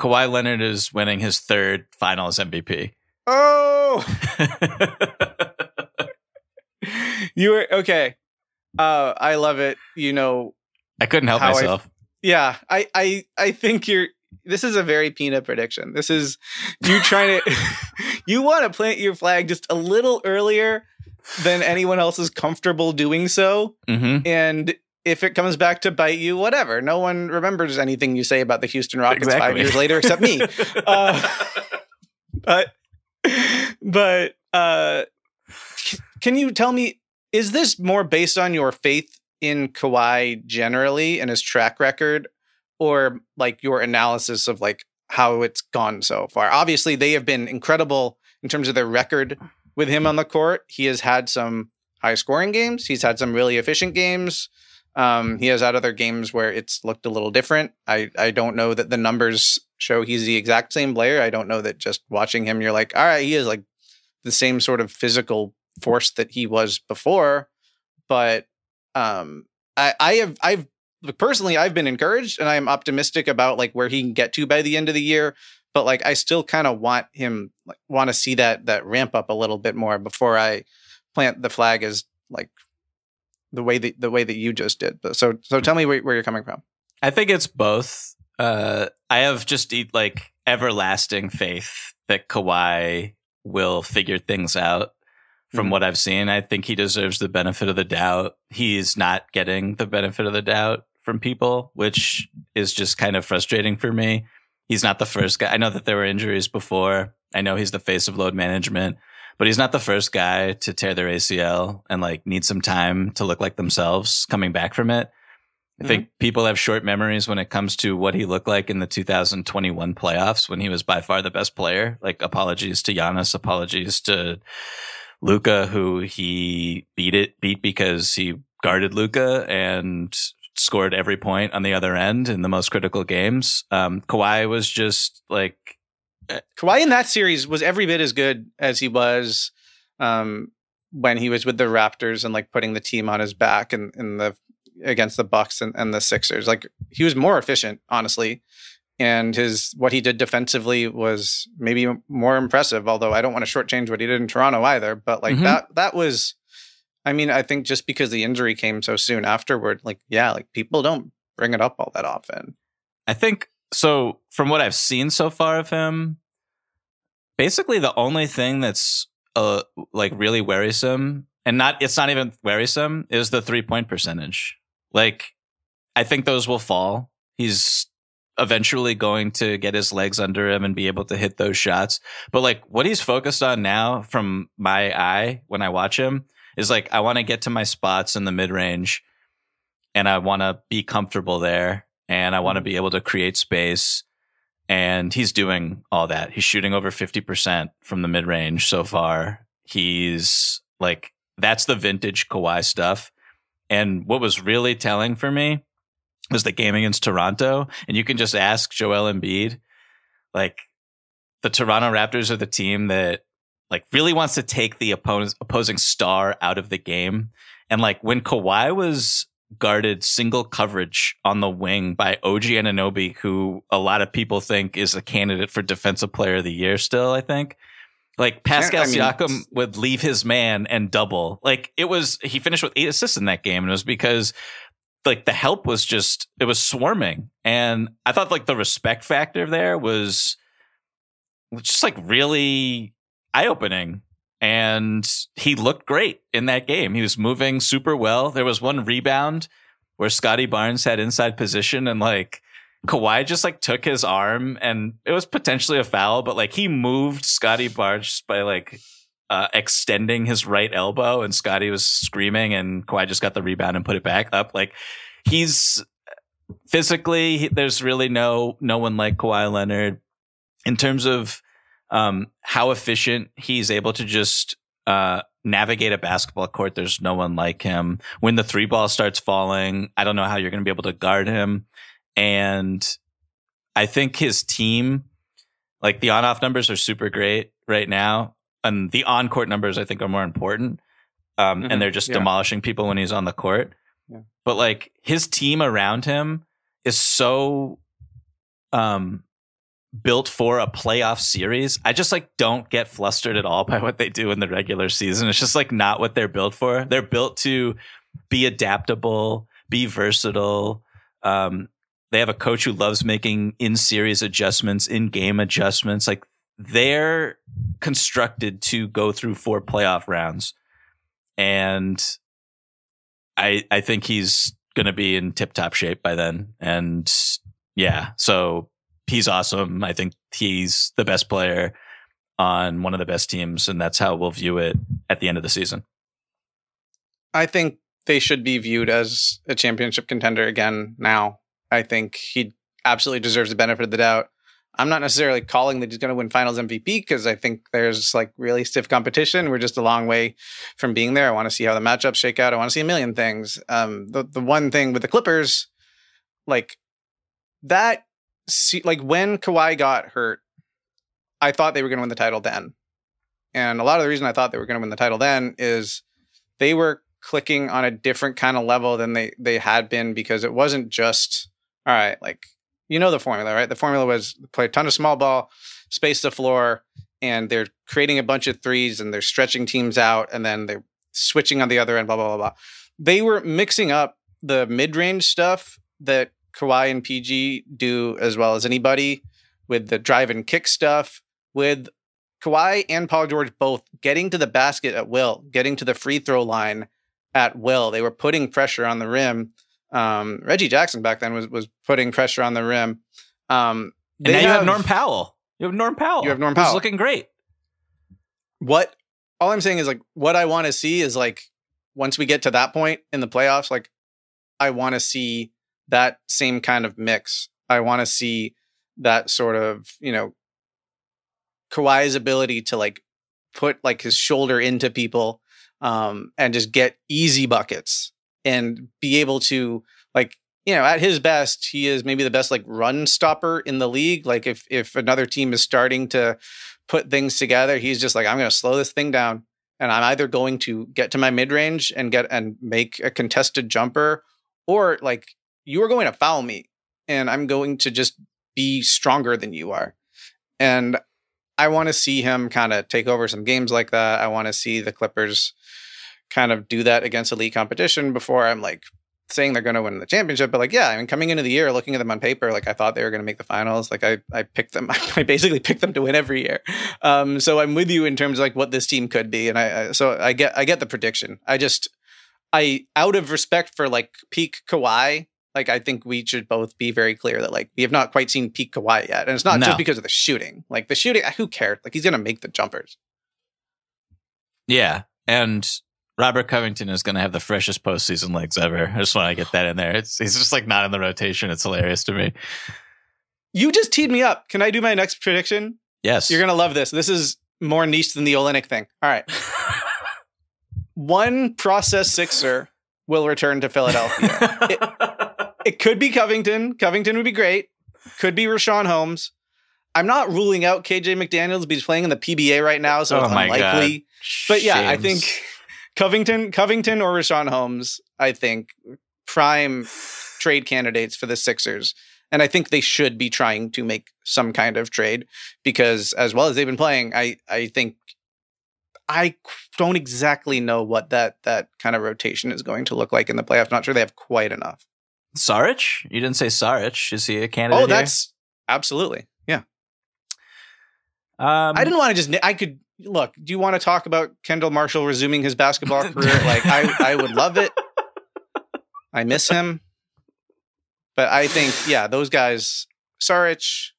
Speaker 3: Kawhi Leonard is winning his third Finals MVP.
Speaker 4: Oh, you were okay. Uh, I love it. You know,
Speaker 3: I couldn't help
Speaker 4: How I-
Speaker 3: myself.
Speaker 4: yeah, I, I, I think you're. This is a very Pina prediction. This is you trying to. you want to plant your flag just a little earlier than anyone else is comfortable doing so,
Speaker 3: hmm
Speaker 4: and if it comes back to bite you, whatever. No one remembers anything you say about the Houston Rockets five years later, except me. Uh, but, but, uh, c- can you tell me? Is this more based on your faith in Kawhi generally and his track record, or like your analysis of like how it's gone so far? Obviously, they have been incredible in terms of their record with him on the court. He has had some high scoring games. He's had some really efficient games. Um, he has had other games where it's looked a little different. I, I don't know that the numbers show he's the exact same player. I don't know that just watching him, you're like, all right, he is like the same sort of physical force that he was before. But um, I, I have I've personally I've been encouraged and I am optimistic about like where he can get to by the end of the year. But like I still kind of want him like want to see that that ramp up a little bit more before I plant the flag as like the way that the way that you just did. But so so tell me where, where you're coming from.
Speaker 3: I think it's both. Uh, I have just like everlasting faith that Kawhi will figure things out. From
Speaker 4: Mhm.
Speaker 3: what I've seen, I think he deserves the benefit of the doubt. He's not getting the benefit of the doubt from people, which is just kind of frustrating for me. He's not the first guy. I know that there were injuries before. I know he's the face of load management, but he's not the first guy to tear their ACL and like need some time to look like themselves coming back from it. I think people have short memories when it comes to what he looked like in the 2021 playoffs when he was by far the best player. Like apologies to Giannis, apologies to Luka, who he beat it beat because he guarded Luka and scored every point on the other end in the most critical games. Um, Kawhi was just like
Speaker 4: Kawhi in that series was every bit as good as he was um, when he was with the Raptors and like putting the team on his back and in, the against the Bucks and, and the Sixers. Like he was more efficient, honestly. And his what he did defensively was maybe more impressive. Although I don't want to shortchange what he did in Toronto either. But like
Speaker 3: Mhm.
Speaker 4: that that was, I mean, I think just because the injury came so soon afterward, like yeah, like people don't bring it up all that often.
Speaker 3: I think so. From what I've seen so far of him, basically the only thing that's uh like really worrisome, and not it's not even worrisome, is the three point percentage. Like, I think those will fall. He's eventually going to get his legs under him and be able to hit those shots. But like what he's focused on now, from my eye when I watch him, is like I want to get to my spots in the mid range, and I want to be comfortable there and I want to mm-hmm. be able to create space. And he's doing all that. He's shooting over 50% from the mid range so far. He's like, that's the vintage Kawhi stuff. And what was really telling for me was the game against Toronto. And you can just ask Joel Embiid, like, the Toronto Raptors are the team that like really wants to take the opponent opposing star out of the game. And like when Kawhi was guarded single coverage on the wing by OG Anunoby, who a lot of people think is a candidate for defensive player of the year still, I think. Like Pascal I mean, Siakam would leave his man and double. Like it was he finished with eight assists in that game. And it was because like the help was just it was swarming. And I thought like the respect factor there was just like really eye opening. And he looked great in that game. He was moving super well. There was one rebound where Scottie Barnes had inside position and like Kawhi just like took his arm and it was potentially a foul, but like he moved Scottie Barnes by like uh, extending his right elbow and Scottie was screaming and Kawhi just got the rebound and put it back up. Like he's physically, there's really no, no one like Kawhi Leonard in terms of um, how efficient he's able to just uh, navigate a basketball court. There's no one like him. When the three ball starts falling, I don't know how you're going to be able to guard him. And I think his team, like the on off numbers are super great right now. And the on court numbers, I think, are more important. Um, mm-hmm. And they're just yeah. demolishing people when he's on the court. Yeah. But like his team around him is so um built for a playoff series. I just like don't get flustered at all by what they do in the regular season. It's just like not what they're built for. They're built to be adaptable, be versatile. Um, they have a coach who loves making in series adjustments, in game adjustments. Like they're constructed to go through four playoff rounds. And I I think he's gonna be in tip top shape by then. And yeah, so he's awesome. I think he's the best player on one of the best teams, and that's how we'll view it at the end of the season.
Speaker 4: I think they should be viewed as a championship contender again now. I think he absolutely deserves the benefit of the doubt. I'm not necessarily calling that he's going to win finals MVP because I think there's like really stiff competition. We're just a long way from being there. I want to see how the matchups shake out. I want to see a million things. Um, the, the one thing with the Clippers, like that see, like when Kawhi got hurt, I thought they were going to win the title then. And a lot of the reason I thought they were going to win the title then is they were clicking on a different kind of level than they they had been because it wasn't just all right, like you know the formula, right? The formula was play a ton of small ball, space the floor, and they're creating a bunch of threes and they're stretching teams out and then they're switching on the other end, blah blah blah blah. They were mixing up the mid range stuff that Kawhi and PG do as well as anybody with the drive and kick stuff, with Kawhi and Paul George both getting to the basket at will, getting to the free throw line at will. They were putting pressure on the rim. Um, Reggie Jackson back then was was putting pressure on the rim. Um,
Speaker 3: and now you have, Norm Powell. You have Norm Powell.
Speaker 4: You have Norm Powell.
Speaker 3: He's looking great.
Speaker 4: What all I'm saying is like what I want to see is like once we get to that point in the playoffs, like I want to see that same kind of mix. I want to see that sort of, you know, Kawhi's ability to like put like his shoulder into people um, and just get easy buckets and be able to like you know at his best he is maybe the best like run stopper in the league like if if another team is starting to put things together he's just like i'm going to slow this thing down and i'm either going to get to my mid range and get and make a contested jumper or like you are going to foul me and I'm going to just be stronger than you are. And I want to see him kind of take over some games like that. I want to see the Clippers kind of do that against elite competition before I'm like saying they're going to win the championship. But like, yeah, I mean, coming into the year, looking at them on paper, like I thought they were going to make the finals. Like I, I picked them. I basically picked them to win every year. Um, so I'm with you in terms of like what this team could be. And I, I so I get, I get the prediction. I just, I out of respect for like peak Kawhi, like I think we should both be very clear that like we have not quite seen peak Kawhi yet, and it's not no. just because of the shooting. Like the shooting, who cares? Like he's gonna make the jumpers.
Speaker 3: Yeah, and Robert Covington is gonna have the freshest postseason legs ever. I just want to get that in there. It's he's just like not in the rotation. It's hilarious to me.
Speaker 4: You just teed me up. Can I do my next prediction?
Speaker 3: Yes.
Speaker 4: You're gonna love this. This is more niche than the Olynyk thing. All right. One process sixer will return to Philadelphia. it, it could be Covington. Covington would be great. Could be Richaun Holmes. I'm not ruling out KJ McDaniels, but he's playing in the PBA right now, so
Speaker 3: Oh
Speaker 4: it's unlikely.
Speaker 3: God.
Speaker 4: But yeah, I think Covington, Covington or Richaun Holmes, I think prime trade candidates for the Sixers. And I think they should be trying to make some kind of trade because as well as they've been playing, I I think I don't exactly know what that that kind of rotation is going to look like in the playoffs. Not sure they have quite enough.
Speaker 3: Saric? You didn't say Saric. Is he a candidate?
Speaker 4: Oh,
Speaker 3: here?
Speaker 4: that's absolutely. Yeah.
Speaker 3: Um,
Speaker 4: I didn't want to just I could look, do you want to talk about Kendall Marshall resuming his basketball career? like I I would love it. I miss him. But I think, yeah, those guys, Saric,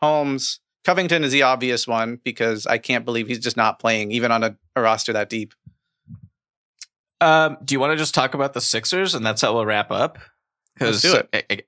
Speaker 4: Holmes, Covington is the obvious one because I can't believe he's just not playing, even on a, a roster that deep.
Speaker 3: Um, do you want to just talk about the Sixers and that's how we'll wrap up?
Speaker 4: Let's do
Speaker 3: I-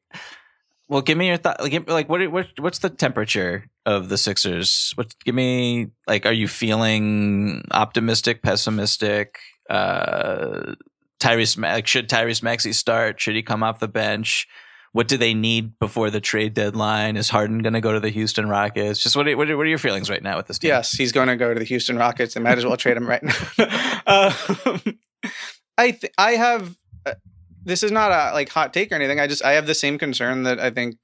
Speaker 3: well, give me your thought. Like, like what, what? What's the temperature of the Sixers? What? Give me like. Are you feeling optimistic, pessimistic? Uh, Tyrese, like, should Tyrese Maxey start? Should he come off the bench? What do they need before the trade deadline? Is Harden going to go to the Houston Rockets? Just what are, what are, what are your feelings right now with this team?
Speaker 4: Yes, he's going to go to the Houston Rockets. They might as well trade him right now. um, I th- I have uh, this is not a like hot take or anything. I just I have the same concern that I think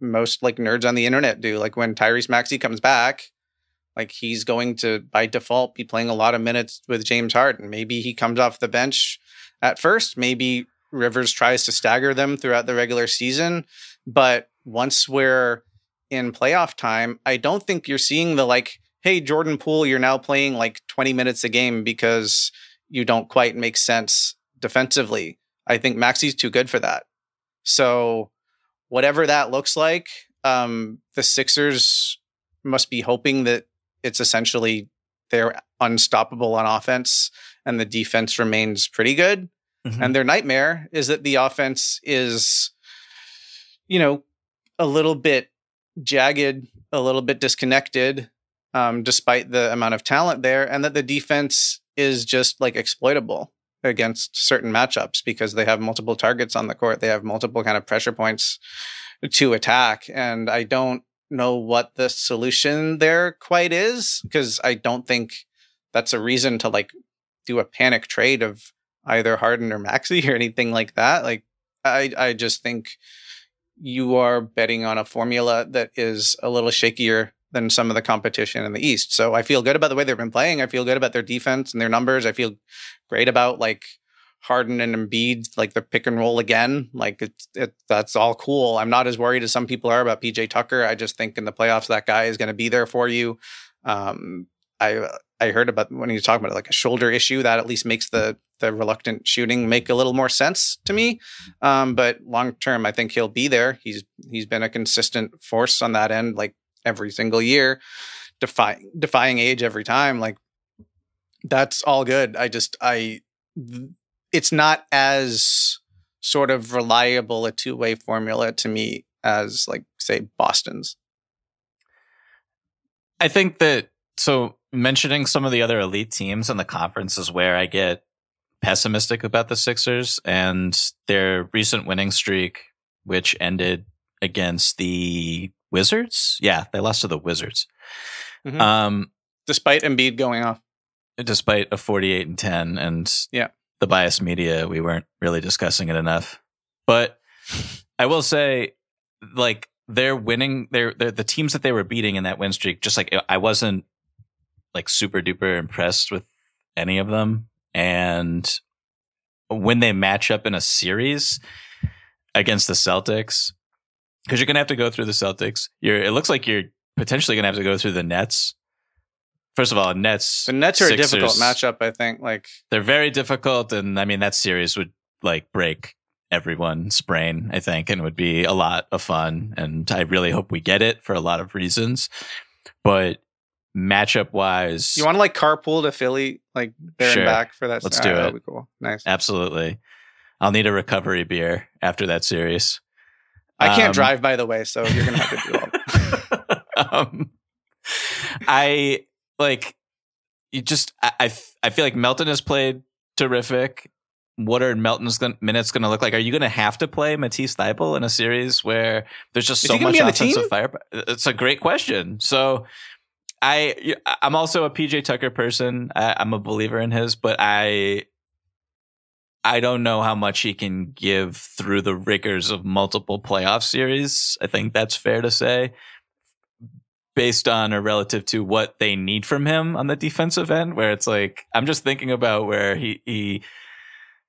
Speaker 4: most like nerds on the internet do. Like when Tyrese Maxey comes back, like he's going to by default be playing a lot of minutes with James Harden. Maybe he comes off the bench at first. Maybe Rivers tries to stagger them throughout the regular season. But once we're in playoff time, I don't think you're seeing the like, hey, Jordan Poole, you're now playing like 20 minutes a game because you don't quite make sense defensively. I think Maxey's too good for that. So whatever that looks like, um, the Sixers must be hoping that it's essentially they're unstoppable on offense and the defense remains pretty good.
Speaker 3: Mhm.
Speaker 4: And their nightmare is that the offense is, you know, a little bit jagged, a little bit disconnected, um, despite the amount of talent there, and that the defense is just like exploitable against certain matchups because they have multiple targets on the court. They have multiple kind of pressure points to attack. And I don't know what the solution there quite is because I don't think that's a reason to like do a panic trade of either Harden or Maxey or anything like that. Like I I just think you are betting on a formula that is a little shakier than some of the competition in the East. So I feel good about the way they've been playing. I feel good about their defense and their numbers. I feel great about like Harden and Embiid, like the pick and roll again. Like it's it, that's all cool. I'm not as worried as some people are about PJ Tucker. I just think in the playoffs that guy is going to be there for you. Um, I I heard about when he was talking about like a shoulder issue that at least makes the the reluctant shooting make a little more sense to me. Um, but long term, I think he'll be there. He's he's been a consistent force on that end, like every single year, defying defying age every time. Like that's all good. I just I it's not as sort of reliable a two way formula to me as like say Boston's.
Speaker 3: I think that so mentioning some of the other elite teams in the conference is where I get pessimistic about the Sixers and their recent winning streak, which ended against the Wizards. Yeah, they lost to the Wizards.
Speaker 4: Mhm.
Speaker 3: Um,
Speaker 4: Despite Embiid going off.
Speaker 3: despite a 48 and 10 and
Speaker 4: Yeah.
Speaker 3: the biased media, we weren't really discussing it enough. But I will say, like, they're winning. They're, they're the teams that they were beating in that win streak. Just like I wasn't like super duper impressed with any of them. And when they match up in a series against the Celtics, because you're gonna have to go through the Celtics. You're. It looks like you're potentially gonna have to go through the Nets. First of all, Nets.
Speaker 4: The Nets are a difficult matchup, I think. Like
Speaker 3: They're very difficult, and I mean that series would like break everyone's brain. I think, and would be a lot of fun. And I really hope we get it for a lot of reasons. But matchup wise,
Speaker 4: you want to like carpool to Philly, like there
Speaker 3: Sure.
Speaker 4: and back for that.
Speaker 3: Let's do it.
Speaker 4: That'll be cool. Nice.
Speaker 3: absolutely. I'll need a recovery beer after that series.
Speaker 4: I can't
Speaker 3: Um,
Speaker 4: drive, by the way, so you're gonna have to do all.
Speaker 3: um, I like you just I, I feel like Melton has played terrific. what are Melton's gonna, minutes going to look like? Are you going to have to play Matisse Thybulle in a series where there's just
Speaker 4: Is
Speaker 3: so much offensive fire? It's a great question. So I I'm also a PJ Tucker person. I, I'm a believer in his, but I I don't know how much he can give through the rigors of multiple playoff series. I think that's fair to say, based on or relative to what they need from him on the defensive end. Where it's like I'm just thinking about where he he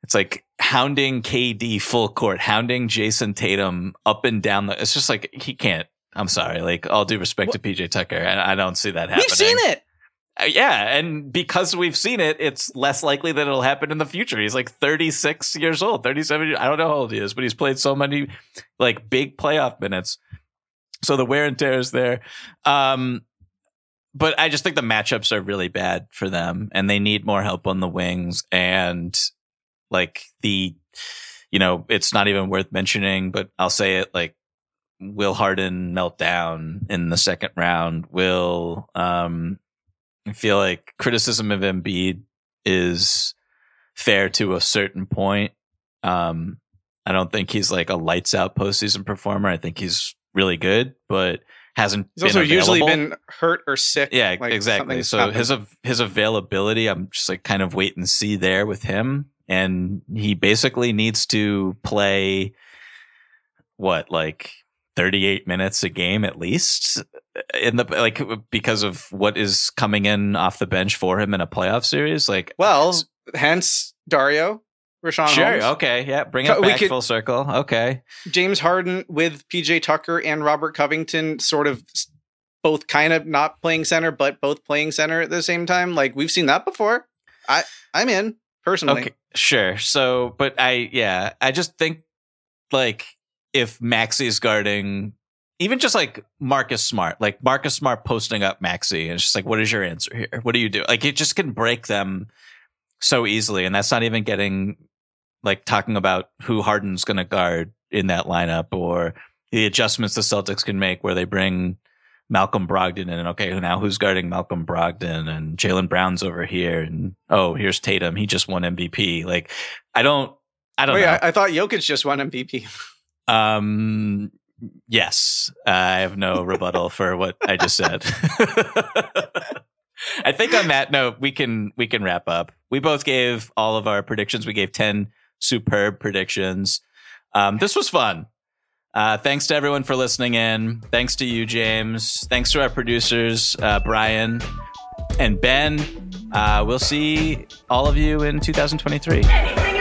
Speaker 3: it's like hounding KD full court, hounding Jayson Tatum up and down the. It's just like he can't. I'm sorry. Like all due respect to PJ Tucker, and I don't see that happening.
Speaker 4: We've seen it.
Speaker 3: Uh, yeah, and because we've seen it, it's less likely that it'll happen in the future. He's like 36 years old, 37. years- I don't know how old he is, but he's played so many like big playoff minutes. So the wear and tear is there. Um, but I just think the matchups are really bad for them, and they need more help on the wings. And like the, you know, it's not even worth mentioning, but I'll say it like will Harden melt down in the second round? Will um I feel like criticism of Embiid is fair to a certain point. Um I don't think he's like a lights out postseason performer. I think he's really good, but hasn't
Speaker 4: He's also
Speaker 3: been
Speaker 4: usually
Speaker 3: available.
Speaker 4: been hurt or sick.
Speaker 3: Yeah,
Speaker 4: like
Speaker 3: exactly. So
Speaker 4: happened.
Speaker 3: his av- his availability, I'm just like kind of wait and see there with him, and he basically needs to play what like 38 minutes a game at least in the like because of what is coming in off the bench for him in a playoff series. Like,
Speaker 4: well, hence Dario, Richaun
Speaker 3: sure,
Speaker 4: Holmes,
Speaker 3: okay, yeah, bring it
Speaker 4: we
Speaker 3: back
Speaker 4: could-
Speaker 3: full circle. Okay,
Speaker 4: James Harden with PJ Tucker and Robert Covington, sort of both kind of not playing center, but both playing center at the same time. Like we've seen that before. I I'm in personally.
Speaker 3: Okay, sure. So, but I, yeah, I just think like if Maxey's guarding, even just like Marcus Smart, like Marcus Smart posting up Maxi, and it's just like, what is your answer here? What do you do? Like, it just can break them so easily, and that's not even getting like talking about who Harden's going to guard in that lineup or the adjustments the Celtics can make where they bring. Malcolm Brogdon in. and okay, now who's guarding Malcolm Brogdon and Jaylen Brown's over here and oh, here's Tatum. He just won MVP. Like, I don't, I don't
Speaker 4: Wait,
Speaker 3: know.
Speaker 4: I, I thought Jokic just won MVP.
Speaker 3: um, yes, I have no rebuttal for what I just said. I think on that note, we can we can wrap up. We both gave all of our predictions. We gave ten superb predictions. Um, this was fun. Uh, thanks to everyone for listening in. Thanks to you, James. Thanks to our producers, uh, Brian and Ben. Uh, we'll see all of you in 2023.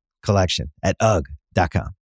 Speaker 5: collection at UGG.com.